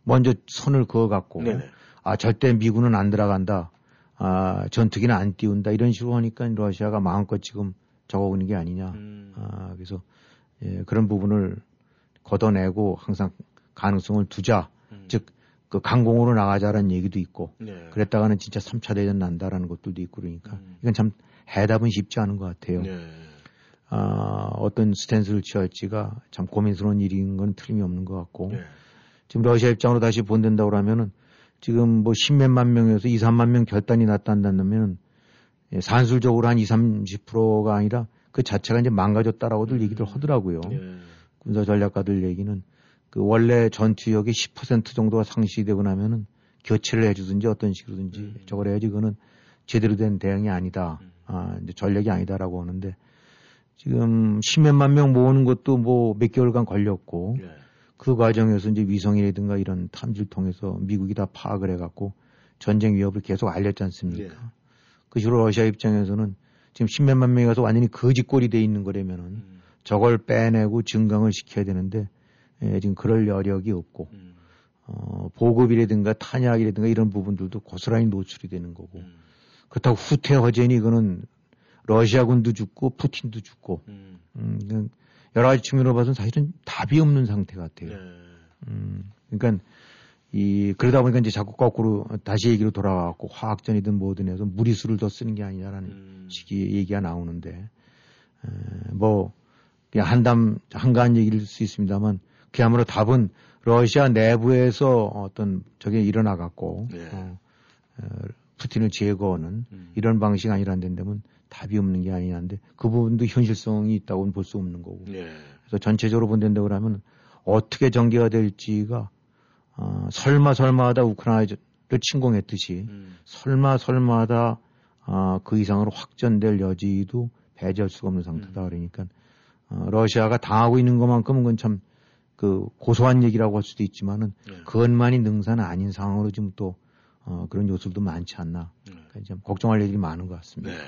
먼저 선을 그어갖고 네네. 아 절대 미군은 안 들어간다. 아 전투기는 안 띄운다 이런 식으로 하니까 러시아가 마음껏 지금 적어오는 게 아니냐. 음. 아 그래서 예, 그런 부분을 걷어내고 항상 가능성을 두자. 음. 즉그 강공으로 나가자라는 얘기도 있고 네. 그랬다가는 진짜 3차 대전 난다라는 것들도 있고 그러니까 음. 이건 참 해답은 쉽지 않은 것 같아요. 네. 아, 어떤 스탠스를 취할지가 참 고민스러운 일인 건 틀림이 없는 것 같고 네. 지금 러시아 입장으로 다시 본된다고 그러면은 지금 뭐 십몇만 명에서 2, 3만 명 결단이 났다면 예, 산술적으로 한 2, 30%가 아니라 그 자체가 이제 망가졌다라고들 얘기들 하더라고요. 네. 군사 전략가들 얘기는 그 원래 전투력의 10% 정도가 상실되고 나면은 교체를 해주든지 어떤 식으로든지 음. 저걸 해야지 그거는 제대로 된 대응이 아니다. 음. 아, 이제 전략이 아니다라고 하는데 지금 십몇만 명 모으는 것도 뭐 몇 개월간 걸렸고 예. 그 과정에서 이제 위성이라든가 이런 탐지를 통해서 미국이 다 파악을 해갖고 전쟁 위협을 계속 알렸지 않습니까? 예. 그 식으로 러시아 입장에서는 지금 십몇만 명이 가서 완전히 거짓골이 돼 있는 거라면은 음. 저걸 빼내고 증강을 시켜야 되는데 예, 지금 그럴 여력이 없고 음. 어, 보급이라든가 탄약이라든가 이런 부분들도 고스란히 노출이 되는 거고 음. 그렇다고 후퇴 허전이 이거는 러시아군도 죽고 푸틴도 죽고 음. 음, 여러 가지 측면으로 봐서는 사실은 답이 없는 상태 같아요. 예. 음, 그러니까 이 그러다 보니까 이제 자꾸 거꾸로 다시 얘기로 돌아가고 화학전이든 뭐든 해서 무리수를 더 쓰는 게 아니냐라는 음. 식의 얘기가 나오는데 에, 뭐 한담 한가한 얘기일 수 있습니다만 그야말로 답은 러시아 내부에서 어떤 저게 일어나 갖고 네. 어, 어, 푸틴을 제거하는 음. 이런 방식 아니란 데면 답이 없는 게 아니냐는데 그 부분도 현실성이 있다고는 볼 수 없는 거고 예. 그래서 전체적으로 본다고 그러면 어떻게 전개가 될지가 어, 설마 설마하다 우크라이나를 침공했듯이 음. 설마 설마하다 아, 그 이상으로 확전될 여지도 배제할 수가 없는 상태다 음. 그러니까 어, 러시아가 당하고 있는 것만큼은 그건 참 그 고소한 얘기라고 할 수도 있지만은 예. 그것만이 능사는 아닌 상황으로 지금 또 어, 그런 요소도 많지 않나 네. 그러니까 좀 걱정할 일이 많은 것 같습니다. 네.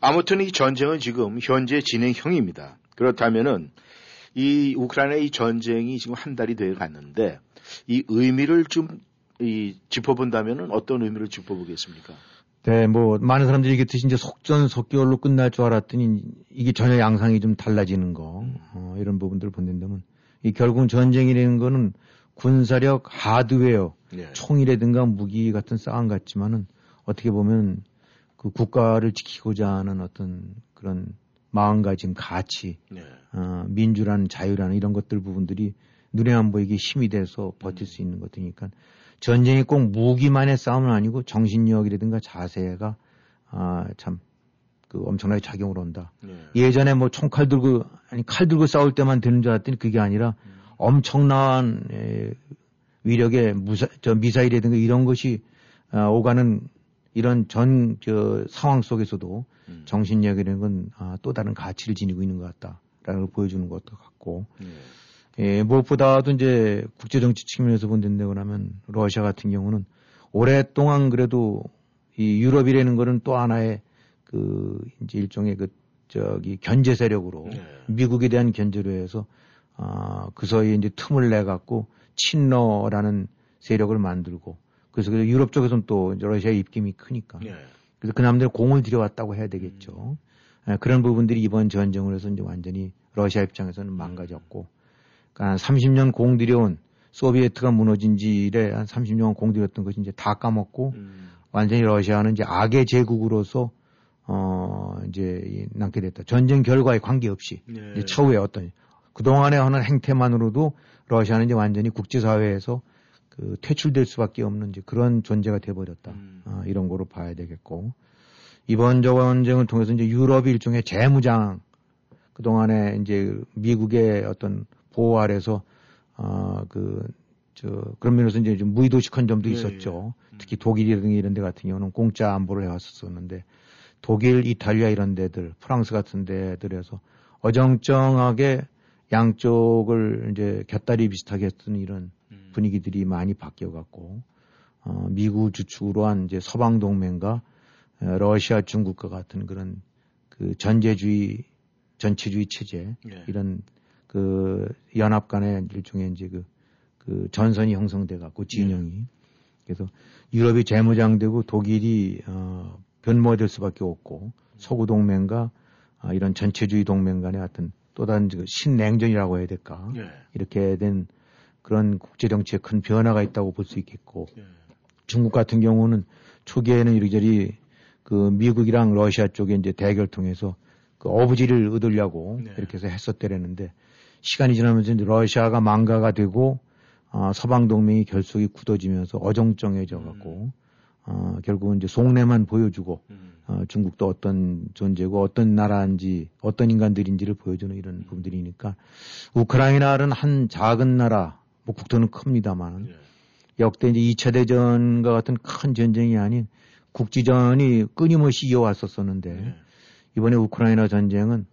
아무튼 이 전쟁은 지금 현재 진행형입니다. 그렇다면은 이 우크라이나의 이 전쟁이 지금 한 달이 돼 갔는데 이 의미를 좀 이 짚어본다면은 어떤 의미를 짚어보겠습니까? 네, 뭐 많은 사람들이 얘기했듯이 이제 속전속결로 끝날 줄 알았더니 이게 전혀 양상이 좀 달라지는 거 어, 이런 부분들을 본다면 이 결국은 전쟁이라는 거는 군사력 하드웨어 네. 총이라든가 무기 같은 싸움 같지만은 어떻게 보면 그 국가를 지키고자 하는 어떤 그런 마음가짐, 가치, 네. 어, 민주라는 자유라는 이런 것들 부분들이 눈에 안 보이게 힘이 돼서 버틸 수 있는 것이니까 전쟁이 꼭 무기만의 싸움은 아니고 정신력이라든가 자세가 아, 참, 그 엄청나게 작용을 한다. 네. 예전에 뭐 총칼 들고, 아니 칼 들고 싸울 때만 되는 줄 알았더니 그게 아니라 엄청난 에, 위력의 무사, 저 미사일이라든가 이런 것이 아, 오가는 이런 전, 저 상황 속에서도 음. 정신력이라는 건 아, 또 다른 가치를 지니고 있는 것 같다라는 걸 보여주는 것도 같고 네. 예, 무엇보다도 이제 국제 정치 측면에서 본다고 하면 러시아 같은 경우는 오랫동안 그래도 이 유럽이라는 거는 또 하나의 그 이제 일종의 그 저기 견제 세력으로 네. 미국에 대한 견제로 해서 아, 그 사이에 이제 틈을 내 갖고 친러라는 세력을 만들고 그래서 그 유럽 쪽에서는 또 이제 러시아의 입김이 크니까 네. 그래서 그 남들 공을 들여왔다고 해야 되겠죠. 예, 그런 부분들이 이번 전쟁을 해서 이제 완전히 러시아 입장에서는 망가졌고, 그러니까 한 30년 공 들여온 소비에트가 무너진 지 이래 한 30년 공 들였던 것이 이제 다 까먹고, 음. 완전히 러시아는 이제 악의 제국으로서, 어, 이제 이 남게 됐다. 전쟁 결과에 관계없이, 네. 이제 처우에 어떤, 그동안에 하는 행태만으로도 러시아는 이제 완전히 국제사회에서 그 퇴출될 수밖에 없는 이제 그런 존재가 돼버렸다. 음. 어, 이런 거로 봐야 되겠고. 이번 전쟁을 통해서 이제 유럽이 일종의 재무장, 그동안에 이제 미국의 어떤 보호 아래서, 어, 그, 저, 그런 면에서 이제 좀 무의도식한 점도 예, 있었죠. 예. 음. 특히 독일이라든가 이런 데 같은 경우는 공짜 안보를 해왔었는데, 독일, 이탈리아 이런 데들, 프랑스 같은 데들에서 어정쩡하게 양쪽을 이제 곁다리 비슷하게 했던 이런 음. 분위기들이 많이 바뀌어갖고 어, 미국 주축으로 한 이제 서방 동맹과 어, 러시아, 중국과 같은 그런 그 전제주의, 전체주의 체제 예. 이런 그 연합 간의 일종의 이제 그, 그 전선이 형성돼 갖고 진영이 그래서 유럽이 재무장되고 독일이 어, 변모될 수밖에 없고 서구 동맹과 아, 이런 전체주의 동맹 간의 하여튼 또 다른 그 신냉전이라고 해야 될까 예. 이렇게 된 그런 국제 정치에 큰 변화가 있다고 볼 수 있겠고 예. 중국 같은 경우는 초기에는 이리저리 그 미국이랑 러시아 쪽에 이제 대결 통해서 그 어부지를 얻으려고 네. 이렇게 해서 했었대라는데 시간이 지나면서 이제 러시아가 망가가 되고 어, 서방 동맹이 결속이 굳어지면서 어정쩡해져 갖고 어, 결국은 이제 속내만 보여주고 음. 어, 중국도 어떤 존재고 어떤 나라인지 어떤 인간들인지를 보여주는 이런 부분들이니까 우크라이나는 한 작은 나라 뭐 국토는 큽니다만 예. 역대 이제 2차 대전과 같은 큰 전쟁이 아닌 국지전이 끊임없이 이어왔었었는데 예. 이번에 우크라이나 전쟁은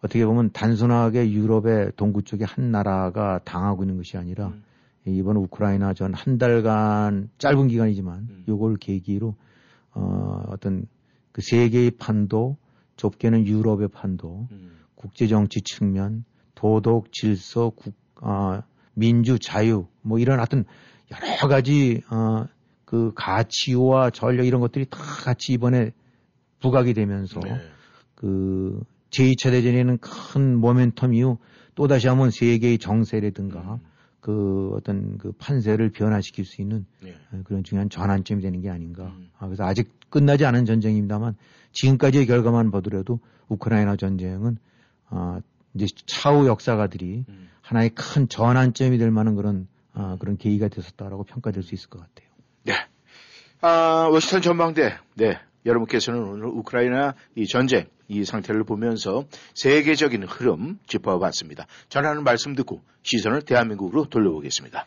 어떻게 보면 단순하게 유럽의 동구 쪽에 한 나라가 당하고 있는 것이 아니라 음. 이번 우크라이나 전 한 달간 짧은 기간이지만 음. 요걸 계기로 어, 어떤 그 세계의 판도 좁게는 유럽의 판도 음. 국제 정치 측면 도덕 질서 국 아, 민주 자유 뭐 이런 하여튼 여러 가지 어, 그 가치와 전력 이런 것들이 다 같이 이번에 부각이 되면서 네. 그 제2차 대전에는 큰 모멘텀 이후 또다시 한번 세계의 정세라든가 음. 그 어떤 그 판세를 변화시킬 수 있는 네. 그런 중요한 전환점이 되는 게 아닌가. 음. 아, 그래서 아직 끝나지 않은 전쟁입니다만 지금까지의 결과만 보더라도 우크라이나 전쟁은 아, 이제 차후 역사가들이 음. 하나의 큰 전환점이 될 만한 그런 아, 그런 계기가 됐었다라고 평가될 수 있을 것 같아요. 네. 아, 워싱턴 전망대. 네. 여러분께서는 오늘 우크라이나 이 전쟁, 이 상태를 보면서 세계적인 흐름 짚어봤습니다. 전하는 말씀 듣고 시선을 대한민국으로 돌려보겠습니다.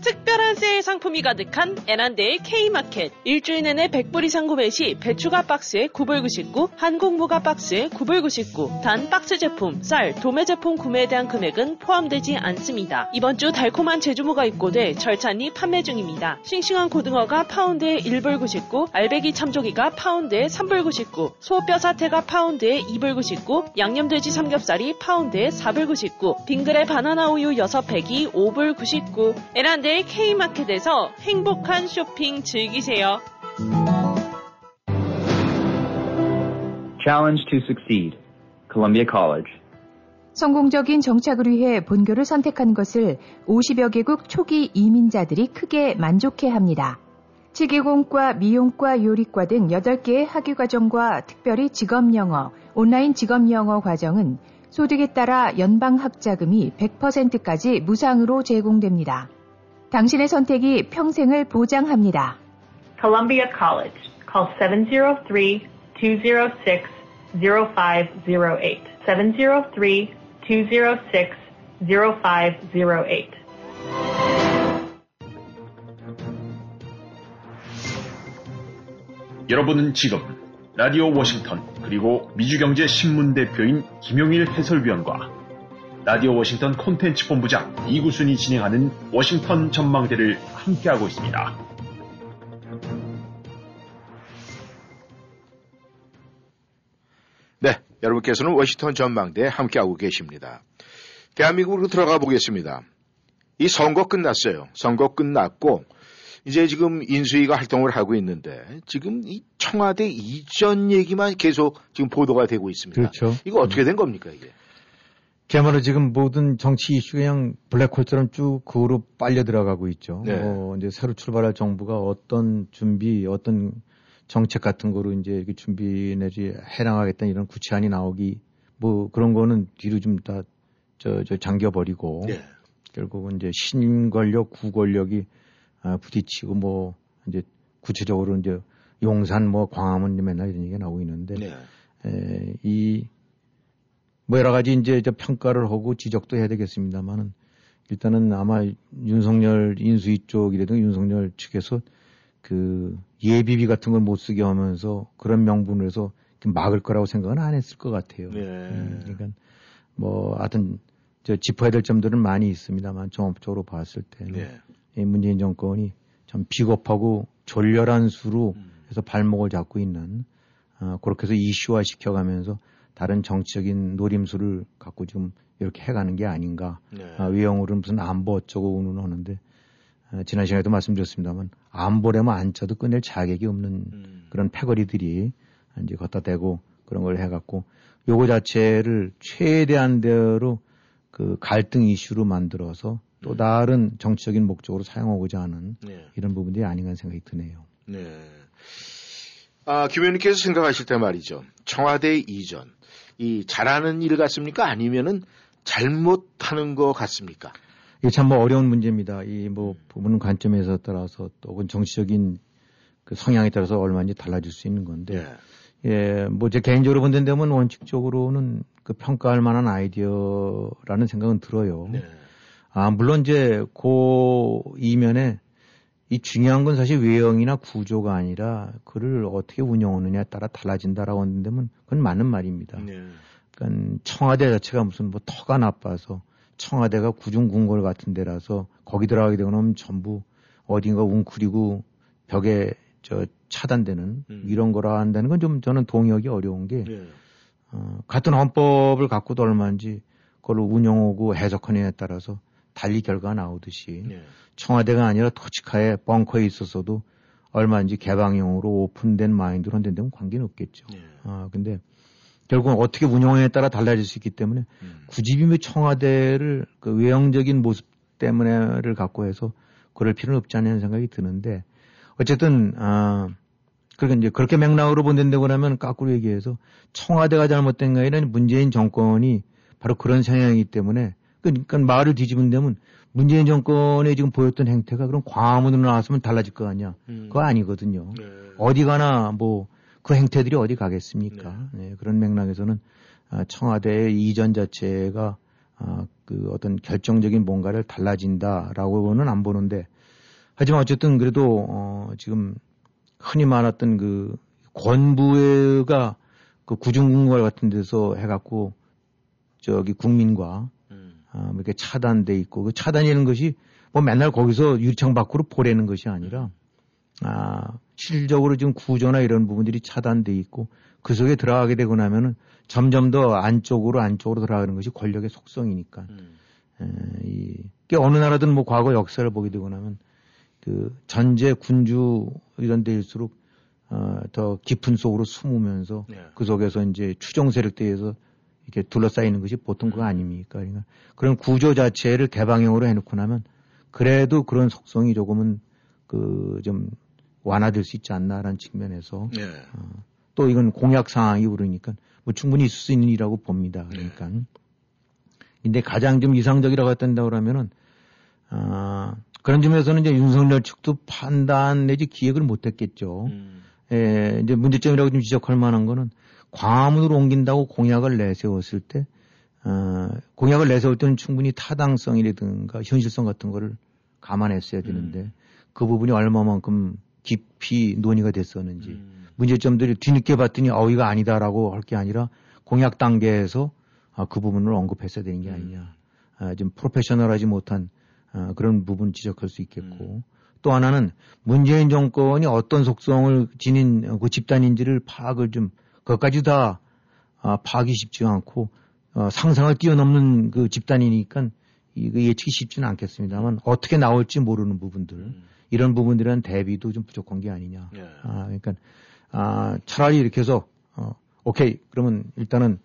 특별한 세일 상품이 가득한 애난데일 K마켓. 일주일 내내 100불 이상 구매 시 배추가 박스에 9불 99, 한국무가 박스에 9불 99. 단 박스 제품, 쌀, 도매 제품 구매에 대한 금액은 포함되지 않습니다. 이번 주 달콤한 제주무가 입고돼 절찬리 판매 중입니다. 싱싱한 고등어가 파운드에 1불 99, 알배기 참조기가 파운드에 3불 99, 소뼈 사태가 파운드에 2불 99, 양념돼지 삼겹살이 파운드에 4불 99, 빙그레 바나나 우유 6팩이 5불 99. 에란데 K마켓에서 행복한 쇼핑 즐기세요. Challenge to succeed. Columbia College. 성공적인 정착을 위해 본교를 선택한 것을 50여 개국 초기 이민자들이 크게 만족해 합니다. 치기공과 미용과 요리과 등 8개의 학위 과정과 특별히 직업 영어, 온라인 직업 영어 과정은 소득에 따라 연방 학자금이 100%까지 무상으로 제공됩니다. 당신의 선택이 평생을 보장합니다. Columbia College. Call 703-206-0508. 703-206-0508. 여러분은 지금 라디오 워싱턴 그리고 미주경제 신문 대표인 김용일 해설위원과 라디오 워싱턴 콘텐츠 본부장 이구순이 진행하는 워싱턴 전망대를 함께하고 있습니다. 네, 여러분께서는 워싱턴 전망대에 함께하고 계십니다. 대한민국으로 들어가 보겠습니다. 이 선거 끝났어요. 선거 끝났고 이제 지금 인수위가 활동을 하고 있는데 지금 이 청와대 이전 얘기만 계속 지금 보도가 되고 있습니다. 그렇죠. 이거 어떻게 된 겁니까 이게? 그야말로 지금 모든 정치 이슈가 그냥 블랙홀처럼 쭉 그로 빨려 들어가고 있죠. 네. 어, 이제 새로 출발할 정부가 어떤 준비, 어떤 정책 같은 거로 이제 이렇게 준비 내지 해나가겠다는 이런 구체안이 나오기 뭐 그런 거는 뒤로 좀 다 저, 저 잠겨버리고 네. 결국은 이제 신권력, 구권력이 아, 부딪히고 뭐 이제 구체적으로 이제 용산 뭐 광화문 맨날 이런 얘기가 나오고 있는데 네. 에, 이, 뭐 여러 가지 이제 저 평가를 하고 지적도 해야 되겠습니다만은 일단은 아마 윤석열 인수위 쪽이라든가 윤석열 측에서 그 예비비 같은 걸 못 쓰게 하면서 그런 명분으로 해서 막을 거라고 생각은 안 했을 것 같아요. 네. 음, 그러니까 뭐 하여튼 저 짚어야 될 점들은 많이 있습니다만 종합적으로 봤을 때는 네. 이 문재인 정권이 참 비겁하고 졸렬한 수로 음. 해서 발목을 잡고 있는 어, 그렇게 해서 이슈화 시켜가면서 다른 정치적인 노림수를 갖고 좀 이렇게 해가는 게 아닌가. 네. 아, 외형으로는 무슨 안보 어쩌고 우는 하는데 어, 지난 시간에도 말씀드렸습니다만 안보래면 안 쳐도 끝낼 자격이 없는 음. 그런 패거리들이 이제 갖다 대고 그런 걸 해갖고 요거 자체를 최대한 대로 그 갈등 이슈로 만들어서 또 다른 정치적인 목적으로 사용하고자 하는 네. 이런 부분들이 아닌가 생각이 드네요. 네. 아, 김 의원님께서 생각하실 때 말이죠. 청와대 이전. 이 잘하는 일 같습니까? 아니면은 잘못하는 것 같습니까? 이게 참 뭐 어려운 문제입니다. 이뭐 부분 관점에서 따라서 또 혹은 정치적인 그 성향에 따라서 얼마든지 달라질 수 있는 건데 네. 예, 뭐 제 개인적으로 본다면 원칙적으로는 그 평가할 만한 아이디어라는 생각은 들어요. 네. 아, 물론 이제 그 이면에 이 중요한 건 사실 외형이나 구조가 아니라 그를 어떻게 운영하느냐에 따라 달라진다라고 하는데면 그건 맞는 말입니다. 네. 그러니까 청와대 자체가 무슨 뭐 터가 나빠서 청와대가 구중궁궐 같은 데라서 거기 들어가게 되면 전부 어딘가 웅크리고 벽에 저 차단되는 음. 이런 거라 한다는 건 좀 저는 동의하기 어려운 게 네. 어, 같은 헌법을 갖고도 얼마인지 그걸 운영하고 해석하느냐에 따라서 달리 결과가 나오듯이 네. 청와대가 아니라 토치카에 벙커에 있었어도 얼마인지 개방형으로 오픈된 마인드로 한다면 관계는 없겠죠. 네. 아, 근데 결국은 어떻게 운영에 따라 달라질 수 있기 때문에 음. 굳이 뭐 청와대를 그 외형적인 모습 때문에를 갖고 해서 그럴 필요는 없지 않냐는 생각이 드는데 어쨌든 아 그러니까 이제 그렇게 맥락으로 본다고 하면 까꾸로 얘기해서 청와대가 잘못된 게 아니라 문재인 정권이 바로 그런 성향이기 때문에 그러니까 말을 뒤집은 다면 문재인 정권에 지금 보였던 행태가 그럼 광화문으로 나왔으면 달라질 거 아니야. 음. 그거 아니거든요. 네. 어디 가나 뭐 그 행태들이 어디 가겠습니까? 네, 그런 맥락에서는 아, 청와대의 이전 자체가 아, 그 어떤 결정적인 뭔가를 달라진다라고는 안 보는데 하지만 어쨌든 그래도 어, 지금 흔히 말했던 그 권부가 그 구중궁궐 같은 데서 해갖고 저기 국민과 음. 아, 뭐 이렇게 차단돼 있고 그 차단이라는 것이 뭐 맨날 거기서 유리창 밖으로 보내는 것이 아니라 아, 실질적으로 지금 구조나 이런 부분들이 차단돼 있고 그 속에 들어가게 되고 나면은 점점 더 안쪽으로 안쪽으로 들어가는 것이 권력의 속성이니까. 음. 에, 이, 게 어느 나라든 뭐 과거 역사를 보게 되고 나면 그 전제 군주 이런 데일수록 어, 더 깊은 속으로 숨으면서 네. 그 속에서 이제 추종 세력에 의해서 이렇게 둘러싸이는 것이 보통 그거 아닙니까? 그러니까 그런 구조 자체를 개방형으로 해놓고 나면 그래도 그런 속성이 조금은 그 좀 완화될 수 있지 않나라는 측면에서 네. 또 이건 공약 상황이 그러니까 뭐 충분히 있을 수 있는 일이라고 봅니다. 그러니까. 근데 가장 좀 이상적이라고 했던다 그러면은 아, 그런 점에서는 이제 윤석열 측도 판단 내지 기획을 못 했겠죠. 음. 예, 이제 문제점이라고 좀 지적할 만한 거는 광화문으로 옮긴다고 공약을 내세웠을 때, 어, 공약을 내세울 때는 충분히 타당성이라든가 현실성 같은 거를 감안했어야 되는데 그 부분이 얼마만큼 깊이 논의가 됐었는지 음. 문제점들이 뒤늦게 봤더니 어이가 아니다라고 할 게 아니라 공약 단계에서 아, 그 부분을 언급했어야 되는 게 아니냐. 아, 좀 프로페셔널하지 못한 아, 그런 부분 지적할 수 있겠고 또 하나는 문재인 정권이 어떤 속성을 지닌 그 집단인지를 파악을 좀 그것까지 다 아, 파악이 쉽지 않고 어, 상상을 뛰어넘는 그 집단이니까 이거 예측이 쉽지는 않겠습니다만 어떻게 나올지 모르는 부분들 이런 부분들은 대비도 좀 부족한 게 아니냐. 예. 아, 그러니까 아, 차라리 이렇게 해서 어, 오케이 그러면 일단은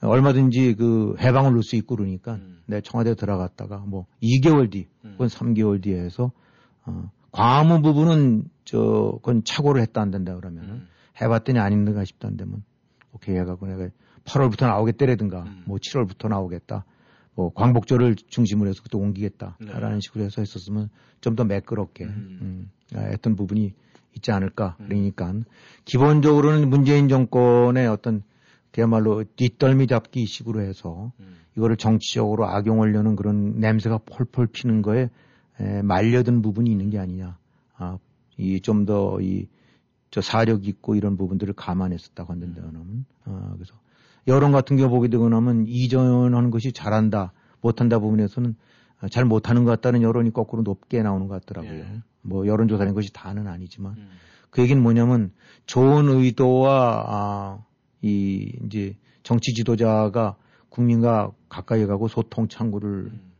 얼마든지 그 해방을 넣을 수 있고 그러니까 음. 내 청와대 들어갔다가 뭐 2개월 뒤 음. 혹은 3개월 뒤에 해서 어, 광화문 부분은 저 그건 착오를 했다 안 된다 그러면 은 음. 해봤더니 아닌가 안 되면 오케이 해갖고 내가 8월부터 나오겠다라든가 음. 뭐 7월부터 나오겠다 뭐 광복절을 중심으로 해서 그때 옮기겠다라는 네. 식으로 해서 했었으면 좀 더 매끄럽게 음. 음, 아, 했던 부분이 있지 않을까 음. 그러니까 기본적으로는 문재인 정권의 어떤 그야말로 뒷덜미 잡기 식으로 해서 음. 이거를 정치적으로 악용하려는 그런 냄새가 폴폴 피는 거에 에, 말려든 부분이 있는 게 아니냐. 아, 이 좀 더이 저 사력 있고 이런 부분들을 감안했었다고 한다면 아, 그래서 여론 같은 경우 보게 되고 나면 이전하는 것이 잘한다 못한다 부분에서는 아, 잘 못하는 것 같다는 여론이 거꾸로 높게 나오는 것 같더라고요. 예. 뭐 여론조사라는 것이 다는 아니지만 음. 그 얘기는 뭐냐면 좋은 의도와 아, 이 이제 정치 지도자가 국민과 가까이 가고 소통 창구를 음.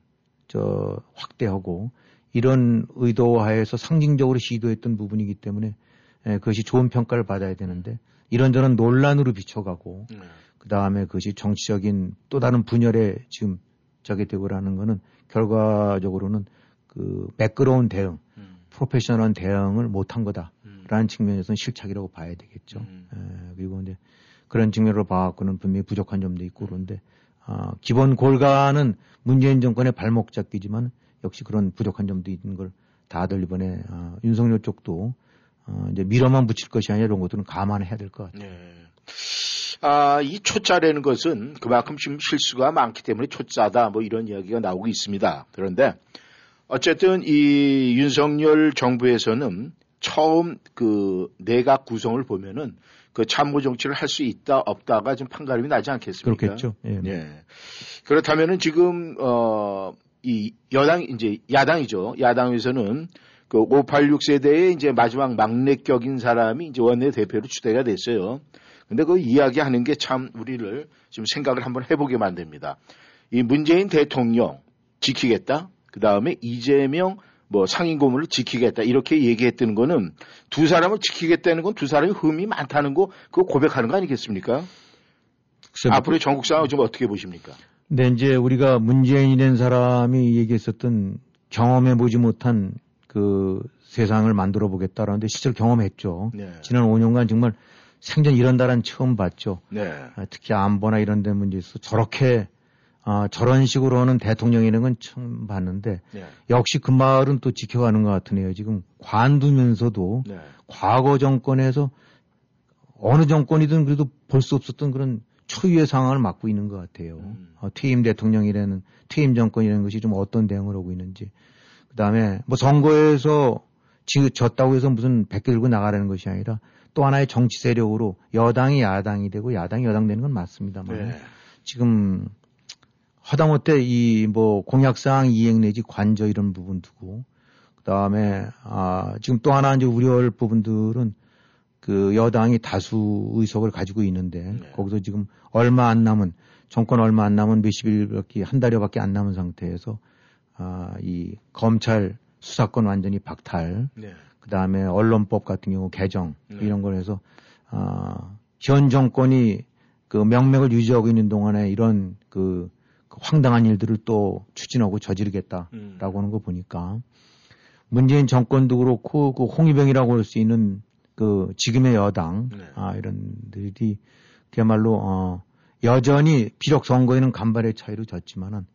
저 확대하고 이런 의도하에서 상징적으로 시도했던 부분이기 때문에 예, 그것이 좋은 평가를 받아야 되는데 이런저런 논란으로 비춰가고 네. 그 다음에 그것이 정치적인 또 다른 분열에 지금 저게 되고라는 거는 결과적으로는 그 매끄러운 대응, 음. 프로페셔널한 대응을 못한 거다라는 음. 측면에서는 실착이라고 봐야 되겠죠. 음. 에, 그리고 이제 그런 측면으로 봐갖고는 분명히 부족한 점도 있고 그런데 아, 기본 골가는 문재인 정권의 발목 잡기지만 역시 그런 부족한 점도 있는 걸 다들 이번에 아, 윤석열 쪽도 어, 이제 밀어만 붙일 것이 아니라 이런 것들은 감안해야 될 것 같아요. 네. 아, 이 초짜라는 것은 그만큼 지금 실수가 많기 때문에 초짜다 뭐 이런 이야기가 나오고 있습니다. 그런데 어쨌든 이 윤석열 정부에서는 처음 그 내각 구성을 보면은 그 참모 정치를 할 수 있다 없다가 좀 판가름이 나지 않겠습니까? 그렇겠죠. 예. 예. 그렇다면은 지금 어 이 여당 이제 야당이죠. 야당에서는 그 586 세대의 이제 마지막 막내격인 사람이 이제 원내 대표로 추대가 됐어요. 근데 그 이야기하는 게 참 우리를 좀 생각을 한번 해보게 만듭니다. 이 문재인 대통령 지키겠다. 그 다음에 이재명 뭐 상임 고문을 지키겠다. 이렇게 얘기했다는 거는 두 사람을 지키겠다는 건 두 사람이 흠이 많다는 거 그거 고백하는 거 아니겠습니까? 글쎄, 앞으로의 전국 상황을 좀 어떻게 보십니까? 근데 이제 우리가 문재인이 된 사람이 얘기했었던 경험해 보지 못한 그 세상을 만들어 보겠다라는데 실제로 경험했죠. 네. 지난 5년간 정말 생전 이런 나라는 처음 봤죠. 네. 아, 특히 안보나 이런 데 문제에서 저렇게 아, 저런 식으로 하는 대통령이라는 건 처음 봤는데 네. 역시 그 말은 또 지켜가는 것 같으네요. 지금 관두면서도 네. 과거 정권에서 어느 정권이든 그래도 볼 수 없었던 그런 초유의 상황을 맡고 있는 것 같아요. 음. 어, 퇴임 대통령이라는 퇴임 정권이라는 것이 좀 어떤 대응을 하고 있는지. 그 다음에 뭐 선거에서 지, 졌다고 해서 무슨 백개 들고 나가라는 것이 아니라 또 하나의 정치 세력으로 여당이 야당이 되고 야당이 여당 되는 건 맞습니다만 네. 지금 하다못해 이 뭐 공약사항 이행 내지 관저 이런 부분 두고 그다음에 아 지금 또 하나 이제 우려할 부분들은 그 여당이 다수 의석을 가지고 있는데 네. 거기서 지금 얼마 안 남은 정권 얼마 안 남은 몇십 일밖에 한 달여밖에 안 남은 상태에서 아 이 검찰 수사권 완전히 박탈 네. 그 다음에 언론법 같은 경우 개정 네. 이런 걸 해서 아, 현 정권이 그 명맥을 유지하고 있는 동안에 이런 그, 그 황당한 일들을 또 추진하고 저지르겠다라고 음. 하는 거 보니까 문재인 정권도 그렇고 그 홍위병이라고 할 수 있는 그 지금의 여당 네. 아 이런들이 그야말로 어 여전히 비록 선거에는 간발의 차이로 졌지만은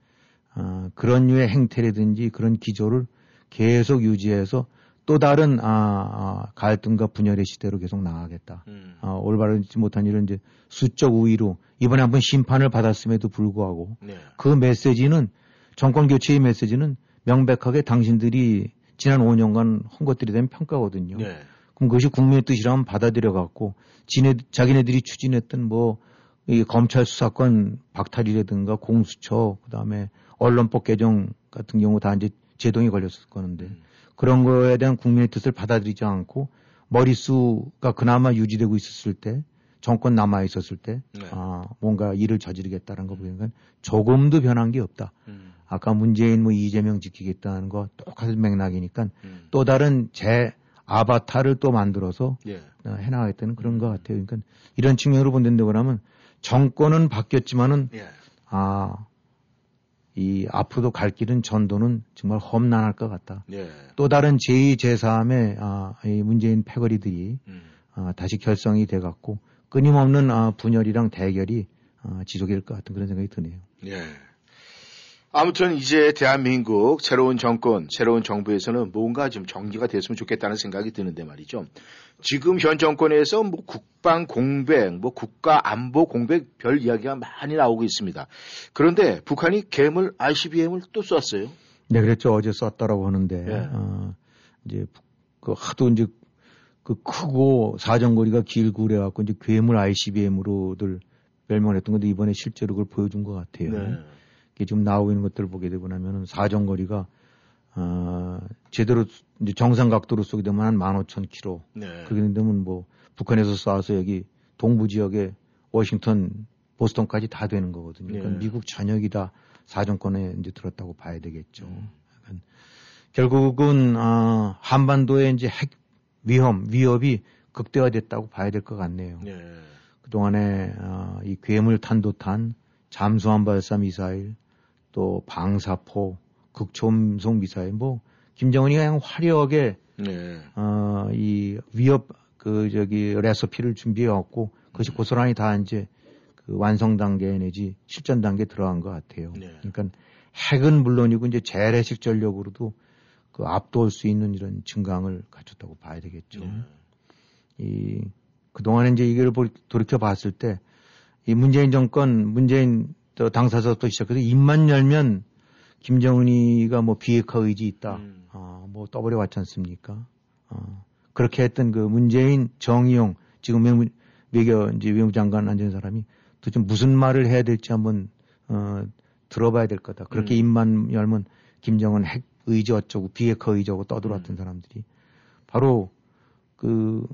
어, 그런 류의 행태라든지 그런 기조를 계속 유지해서 또 다른 아, 아, 갈등과 분열의 시대로 계속 나가겠다. 음. 아, 올바르지 못한 이런 이제 수적 우위로 이번에 한번 심판을 받았음에도 불구하고 네. 그 메시지는 정권 교체의 메시지는 명백하게 당신들이 지난 5년간 한 것들에 대한 평가거든요. 네. 그럼 그것이 국민의 뜻이라면 받아들여 갖고 지네 자기네들이 추진했던 뭐 이 검찰 수사권 박탈이라든가 공수처 그다음에 언론법 개정 같은 경우 다 이제 제동이 걸렸을 거는데 음. 그런 거에 대한 국민의 뜻을 받아들이지 않고 머릿수가 그나마 유지되고 있었을 때 정권 남아 있었을 때 네. 아, 뭔가 일을 저지르겠다는 거 보니까 조금도 변한 게 없다. 음. 아까 문재인 뭐 이재명 지키겠다는 거 똑같은 맥락이니까 음. 또 다른 제 아바타를 또 만들어서 예. 어, 해나가겠다는 그런 것 같아요. 그러니까 이런 측면으로 본다고 하면 정권은 바뀌었지만은 예. 아, 이 앞으로도 갈 길은 전도는 정말 험난할 것 같다. 예. 또 다른 제2, 제3의 아, 이 문재인 패거리들이 음. 아, 다시 결성이 돼 갖고 끊임없는 아, 분열이랑 대결이 아, 지속될 것 같은 그런 생각이 드네요. 예. 아무튼 이제 대한민국 새로운 정권, 새로운 정부에서는 뭔가 좀 정리가 됐으면 좋겠다는 생각이 드는데 말이죠. 지금 현 정권에서 뭐 국방 공백, 뭐 국가 안보 공백 별 이야기가 많이 나오고 있습니다. 그런데 북한이 괴물 ICBM을 또 쐈어요. 네, 그랬죠. 어제 썼다라고 하는데, 예. 어, 이제, 그 하도 이제, 그 크고 사정거리가 길고 그래갖고 이제 괴물 ICBM으로들 멸망을 했던 건데 이번에 실제로 그걸 보여준 것 같아요. 네. 이게 지금 나오고 있는 것들을 보게 되고 나면은 사정거리가, 어, 제대로 이제 정상 각도로 쏘게 되면 한 15,000km. 네. 그렇게 되면 뭐 북한에서 쏴서 여기 동부 지역에 워싱턴, 보스턴까지 다 되는 거거든요. 그러니까 네. 미국 전역이 다 사정권에 이제 들었다고 봐야 되겠죠. 그러니까 결국은 아, 한반도의 이제 핵 위험, 위협이 극대화됐다고 봐야 될 것 같네요. 네. 그동안에 아, 이 괴물 탄도탄, 잠수함 발사 미사일, 또 방사포, 극초음속 미사일, 뭐 김정은이 그냥 화려하게 네. 어, 이 위협 그 저기 레시피를 준비해 왔고 그것이 고스란히 다 이제 그 완성 단계 내지 실전 단계에 들어간 것 같아요. 네. 그러니까 핵은 물론이고 이제 재래식 전력으로도 그 압도할 수 있는 이런 증강을 갖췄다고 봐야 되겠죠. 네. 이 그동안에 이제 이걸 볼- 돌이켜 봤을 때 이 문재인 정권 문재인 또 당사자부터 시작해서 입만 열면 김정은이가 뭐 비핵화 의지 있다. 음. 어, 뭐 떠버려 왔지 않습니까? 어, 그렇게 했던 그 문재인 정의용 지금 외무, 외교 이제 외무장관 앉은 사람이 도대체 무슨 말을 해야 될지 한번 어, 들어봐야 될 거다. 그렇게 음. 입만 열면 김정은 핵 의지 어쩌고 비핵화 의지 하고 떠들어왔던 사람들이 바로 그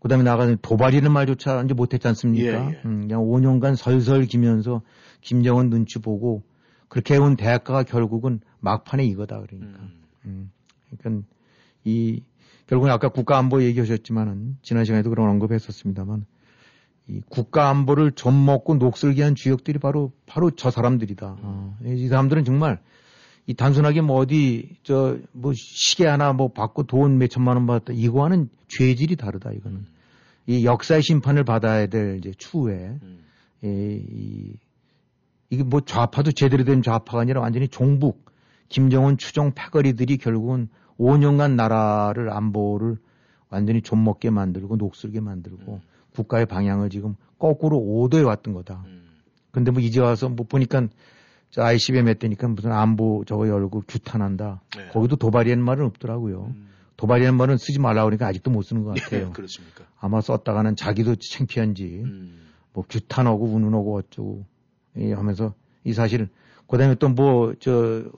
그 다음에 나가서 도발이라는 말조차 이제 못했지 않습니까? 예, 예. 음, 그냥 5년간 설설 기면서 김정은 눈치 보고 그렇게 해온 대학가가 결국은 막판에 이거다 그러니까. 음. 음, 그러니까 이 결국은 아까 국가안보 얘기하셨지만은 지난 시간에도 그런 언급했었습니다만 이 국가안보를 좀 먹고 녹슬게 한 주역들이 바로 바로 저 사람들이다. 어, 이 사람들은 정말 이 단순하게 뭐 어디 저 뭐 시계 하나 뭐 받고 돈 몇 천만 원 받았다 이거와는 죄질이 다르다 이거는 이 역사의 심판을 받아야 될 이제 추후에 음. 이, 이 이게 뭐 좌파도 제대로 된 좌파가 아니라 완전히 종북 김정은 추종 패거리들이 결국은 5년간 나라를 안보를 완전히 좀먹게 만들고 녹슬게 만들고 국가의 방향을 지금 거꾸로 오도해 왔던 거다. 음. 근데 뭐 이제 와서 뭐 보니까 저 ICBM 했다니까 무슨 안보 저거 열고 규탄한다. 네. 거기도 도발이라는 말은 없더라고요. 음. 도발이라는 말은 쓰지 말라고 그러니까 아직도 못 쓰는 것 같아요. 네, 그렇습니까? 아마 썼다가는 자기도 창피한지 음. 뭐 규탄하고 운운하고 어쩌고 예, 하면서 이 사실 그다음에 또 뭐 저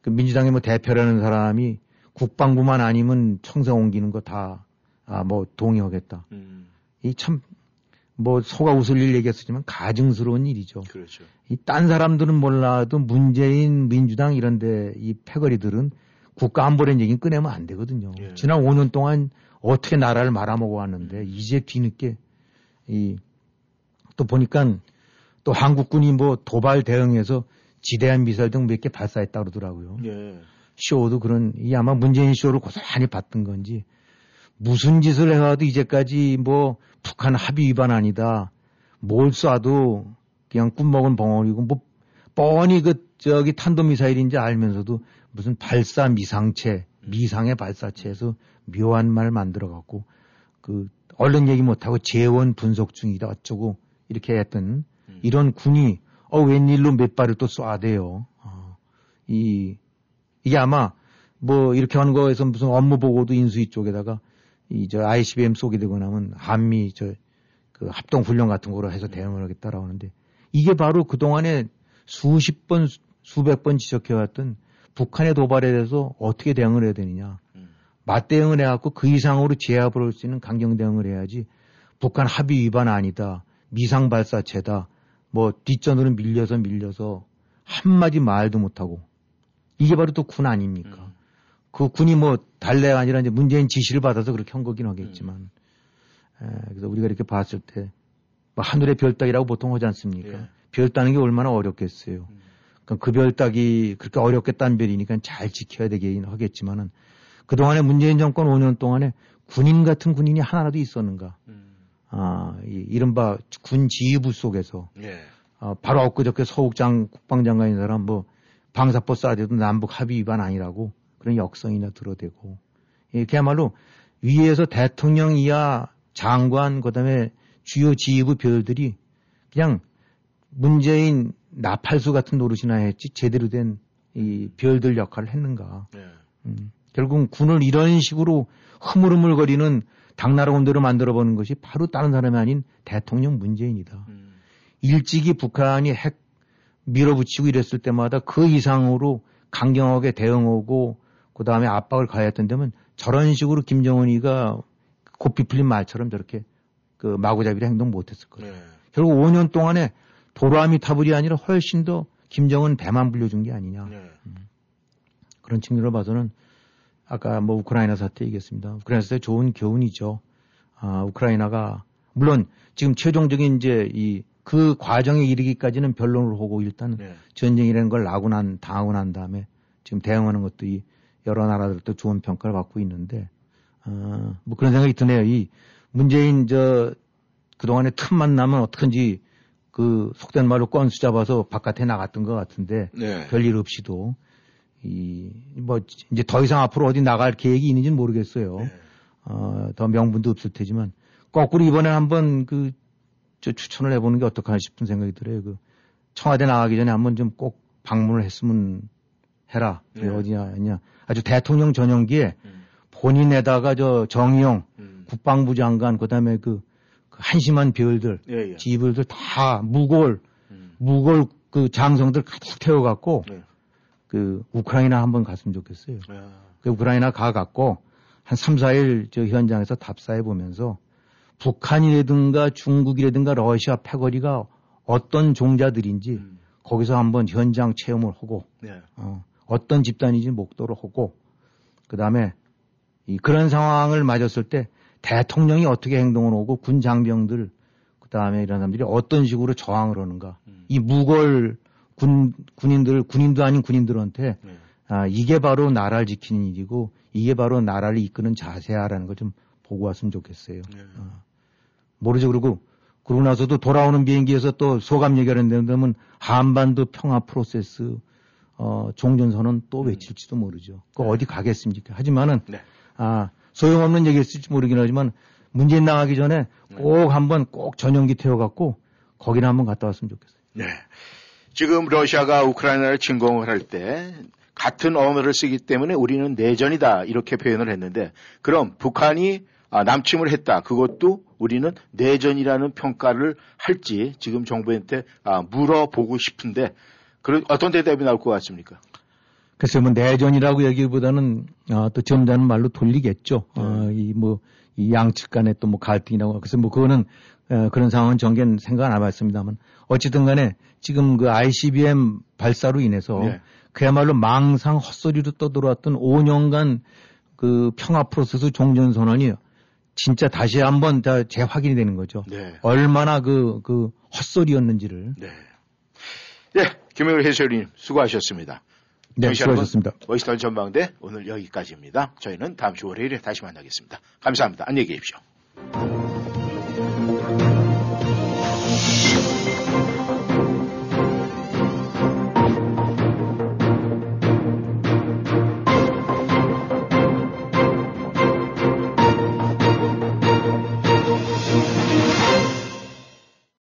그 민주당의 뭐 대표라는 사람이 국방부만 아니면 청사 옮기는 거 다 아 뭐 동의하겠다. 음. 이참뭐 속아 웃을 일 얘기했었지만 가증스러운 일이죠. 그렇죠. 이 딴 사람들은 몰라도 문재인 민주당 이런데 이 패거리들은 국가 안보라는 얘기는 꺼내면 안 되거든요. 예. 지난 5년 동안 어떻게 나라를 말아먹어 왔는데 이제 뒤늦게 이 또 보니까 또 한국군이 뭐 도발 대응해서 지대한 미사일 등 몇 개 발사했다 그러더라고요. 예. 쇼도 그런 이 아마 문재인 쇼를 고스란히 봤던 건지 무슨 짓을 해와도 이제까지 뭐 북한 합의 위반 아니다. 뭘 쏴도 그냥 꿈먹은 벙어리고 뭐 뻔히 그 저기 탄도미사일인지 알면서도 무슨 발사 미상체 미상의 발사체에서 묘한 말 만들어 갖고 그 얼른 얘기 못하고 재원 분석 중이다 어쩌고 이렇게 했던 음. 이런 군이 어 웬일로 몇 발을 또 쏴대요. 어, 이 이게 아마 뭐 이렇게 하는 거에서 무슨 업무 보고도 인수위 쪽에다가 이 저 ICBM 쏘게 되고 나면 한미 저 그 합동 훈련 같은 거로 해서 대응을 하겠다라고 하는데 이게 바로 그 동안에 수십 번 수- 수백 번 지적해 왔던 북한의 도발에 대해서 어떻게 대응을 해야 되느냐. 음. 맞대응을 해갖고 그 이상으로 제압을 할 수 있는 강경 대응을 해야지 북한 합의 위반 아니다. 미상 발사체다. 뭐 뒷전으로 밀려서 밀려서 한마디 말도 못하고 이게 바로 또 군 아닙니까? 음. 그 군이 뭐 달래가 아니라 이제 문재인 지시를 받아서 그렇게 한 거긴 하겠지만 에, 그래서 우리가 이렇게 봤을 때 뭐 하늘의 별 따기라고 보통 하지 않습니까? 예. 별 따는 게 얼마나 어렵겠어요. 음. 그그 별 따기 그렇게 어렵게 딴 별이니까 잘 지켜야 되긴 하겠지만은 그동안에 문재인 정권 5년 동안에 군인 같은 군인이 하나라도 있었는가? 음. 아, 이, 이른바 군 지휘부 속에서 예. 아, 바로 엊그저께 서욱장 국방장관인 사람 뭐 방사포 쏴대도 남북 합의 위반 아니라고 그런 역성이나 들어대고 예, 그야말로 위에서 대통령 이하 장관 그다음에 주요 지휘부 별들이 그냥 문재인 나팔수 같은 노릇이나 했지 제대로 된 이 별들 역할을 했는가. 예. 음, 결국 군을 이런 식으로 흐물흐물거리는 당나라군대로 만들어보는 것이 바로 다른 사람이 아닌 대통령 문재인이다. 음. 일찍이 북한이 핵 밀어붙이고 이랬을 때마다 그 이상으로 강경하게 대응하고 그 다음에 압박을 가했던 데면 저런 식으로 김정은이가 고삐 풀린 말처럼 저렇게 그 마구잡이로 행동 못했을 거예요. 네. 결국 5년 동안에 도라미 타불이 아니라 훨씬 더 김정은 배만 불려준 게 아니냐. 네. 그런 측면으로 봐서는 아까 뭐 우크라이나 사태 얘기했습니다. 우크라이나 사태 좋은 교훈이죠. 아, 우크라이나가 물론 지금 최종적인 이제 이 그 과정에 이르기까지는 변론을 하고 일단 네. 전쟁이라는 걸 나고 난 당하고 난 다음에 지금 대응하는 것도 이 여러 나라들도 좋은 평가를 받고 있는데 어, 뭐 그런 생각이 드네요. 이 문재인 저 그동안에 틈만 나면 어떡한지 그 속된 말로 건수 잡아서 바깥에 나갔던 것 같은데 네. 별일 없이도 이 뭐 이제 더 이상 앞으로 어디 나갈 계획이 있는지는 모르겠어요. 네. 어, 더 명분도 없을 테지만 거꾸로 이번에 한번 그 저 추천을 해보는 게 어떨까 싶은 생각이 들어요. 그 청와대 나가기 전에 한번 좀 꼭 방문을 했으면 해라. 그게 네. 어디냐. 아주 대통령 전용기에 음. 본인에다가 저 정의용 음. 국방부 장관 그다음에 그, 그 한심한 별들 예, 예. 지불들 다 무골 음. 무골 그 장성들 가득 태워갖고 네. 그 우크라이나 한번 갔으면 좋겠어요. 아, 그 우크라이나 가갖고 한 3, 4일 저 현장에서 답사해 보면서 북한이라든가 중국이라든가 러시아 패거리가 어떤 종자들인지 음. 거기서 한번 현장 체험을 하고 네. 어, 어떤 집단인지 목도를 하고 그 다음에 이 그런 상황을 맞았을 때 대통령이 어떻게 행동을 하고 군 장병들 그 다음에 이런 사람들이 어떤 식으로 저항을 하는가 음. 이 무골 군 군인들 군인도 아닌 군인들한테 네. 아, 이게 바로 나라를 지키는 일이고 이게 바로 나라를 이끄는 자세야라는 걸 좀 보고 왔으면 좋겠어요. 네. 어. 모르죠. 그리고 그러고 나서도 돌아오는 비행기에서 또 소감 얘기하는 데면 한반도 평화 프로세스 어, 종전선언 또 외칠지도 모르죠. 그 어디 가겠습니까? 하지만은 네. 아, 소용없는 얘기일지 모르긴 하지만 문재인 나가기 전에 꼭 한번 꼭 전용기 태워갖고 거기나 한번 갔다 왔으면 좋겠어요. 네. 지금 러시아가 우크라이나를 침공을 할 때 같은 언어를 쓰기 때문에 우리는 내전이다 이렇게 표현을 했는데 그럼 북한이 아, 남침을 했다 그것도 우리는 내전이라는 평가를 할지 지금 정부한테 아, 물어보고 싶은데 그런 어떤 대답이 나올 것 같습니까? 글쎄 뭐 내전이라고 얘기보다는 어, 또 점잖은 말로 돌리겠죠. 어, 이뭐 이 양측 간에 또 뭐 갈등이라고 그래서 뭐 그거는 어, 그런 상황은 전개는 생각 안 해봤습니다만 어쨌든 간에 지금 그 ICBM 발사로 인해서 네. 그야말로 망상 헛소리로 떠들어왔던 5년간 그 평화 프로세스 종전 선언이 진짜 다시 한번 다 재확인이 되는 거죠. 네. 얼마나 그, 그 헛소리였는지를. 네. 예, 김영일 해설위님 수고하셨습니다. 네, 수고하셨습니다. 워싱턴 전망대 오늘 여기까지입니다. 저희는 다음 주 월요일에 다시 만나겠습니다. 감사합니다. 안녕히 계십시오.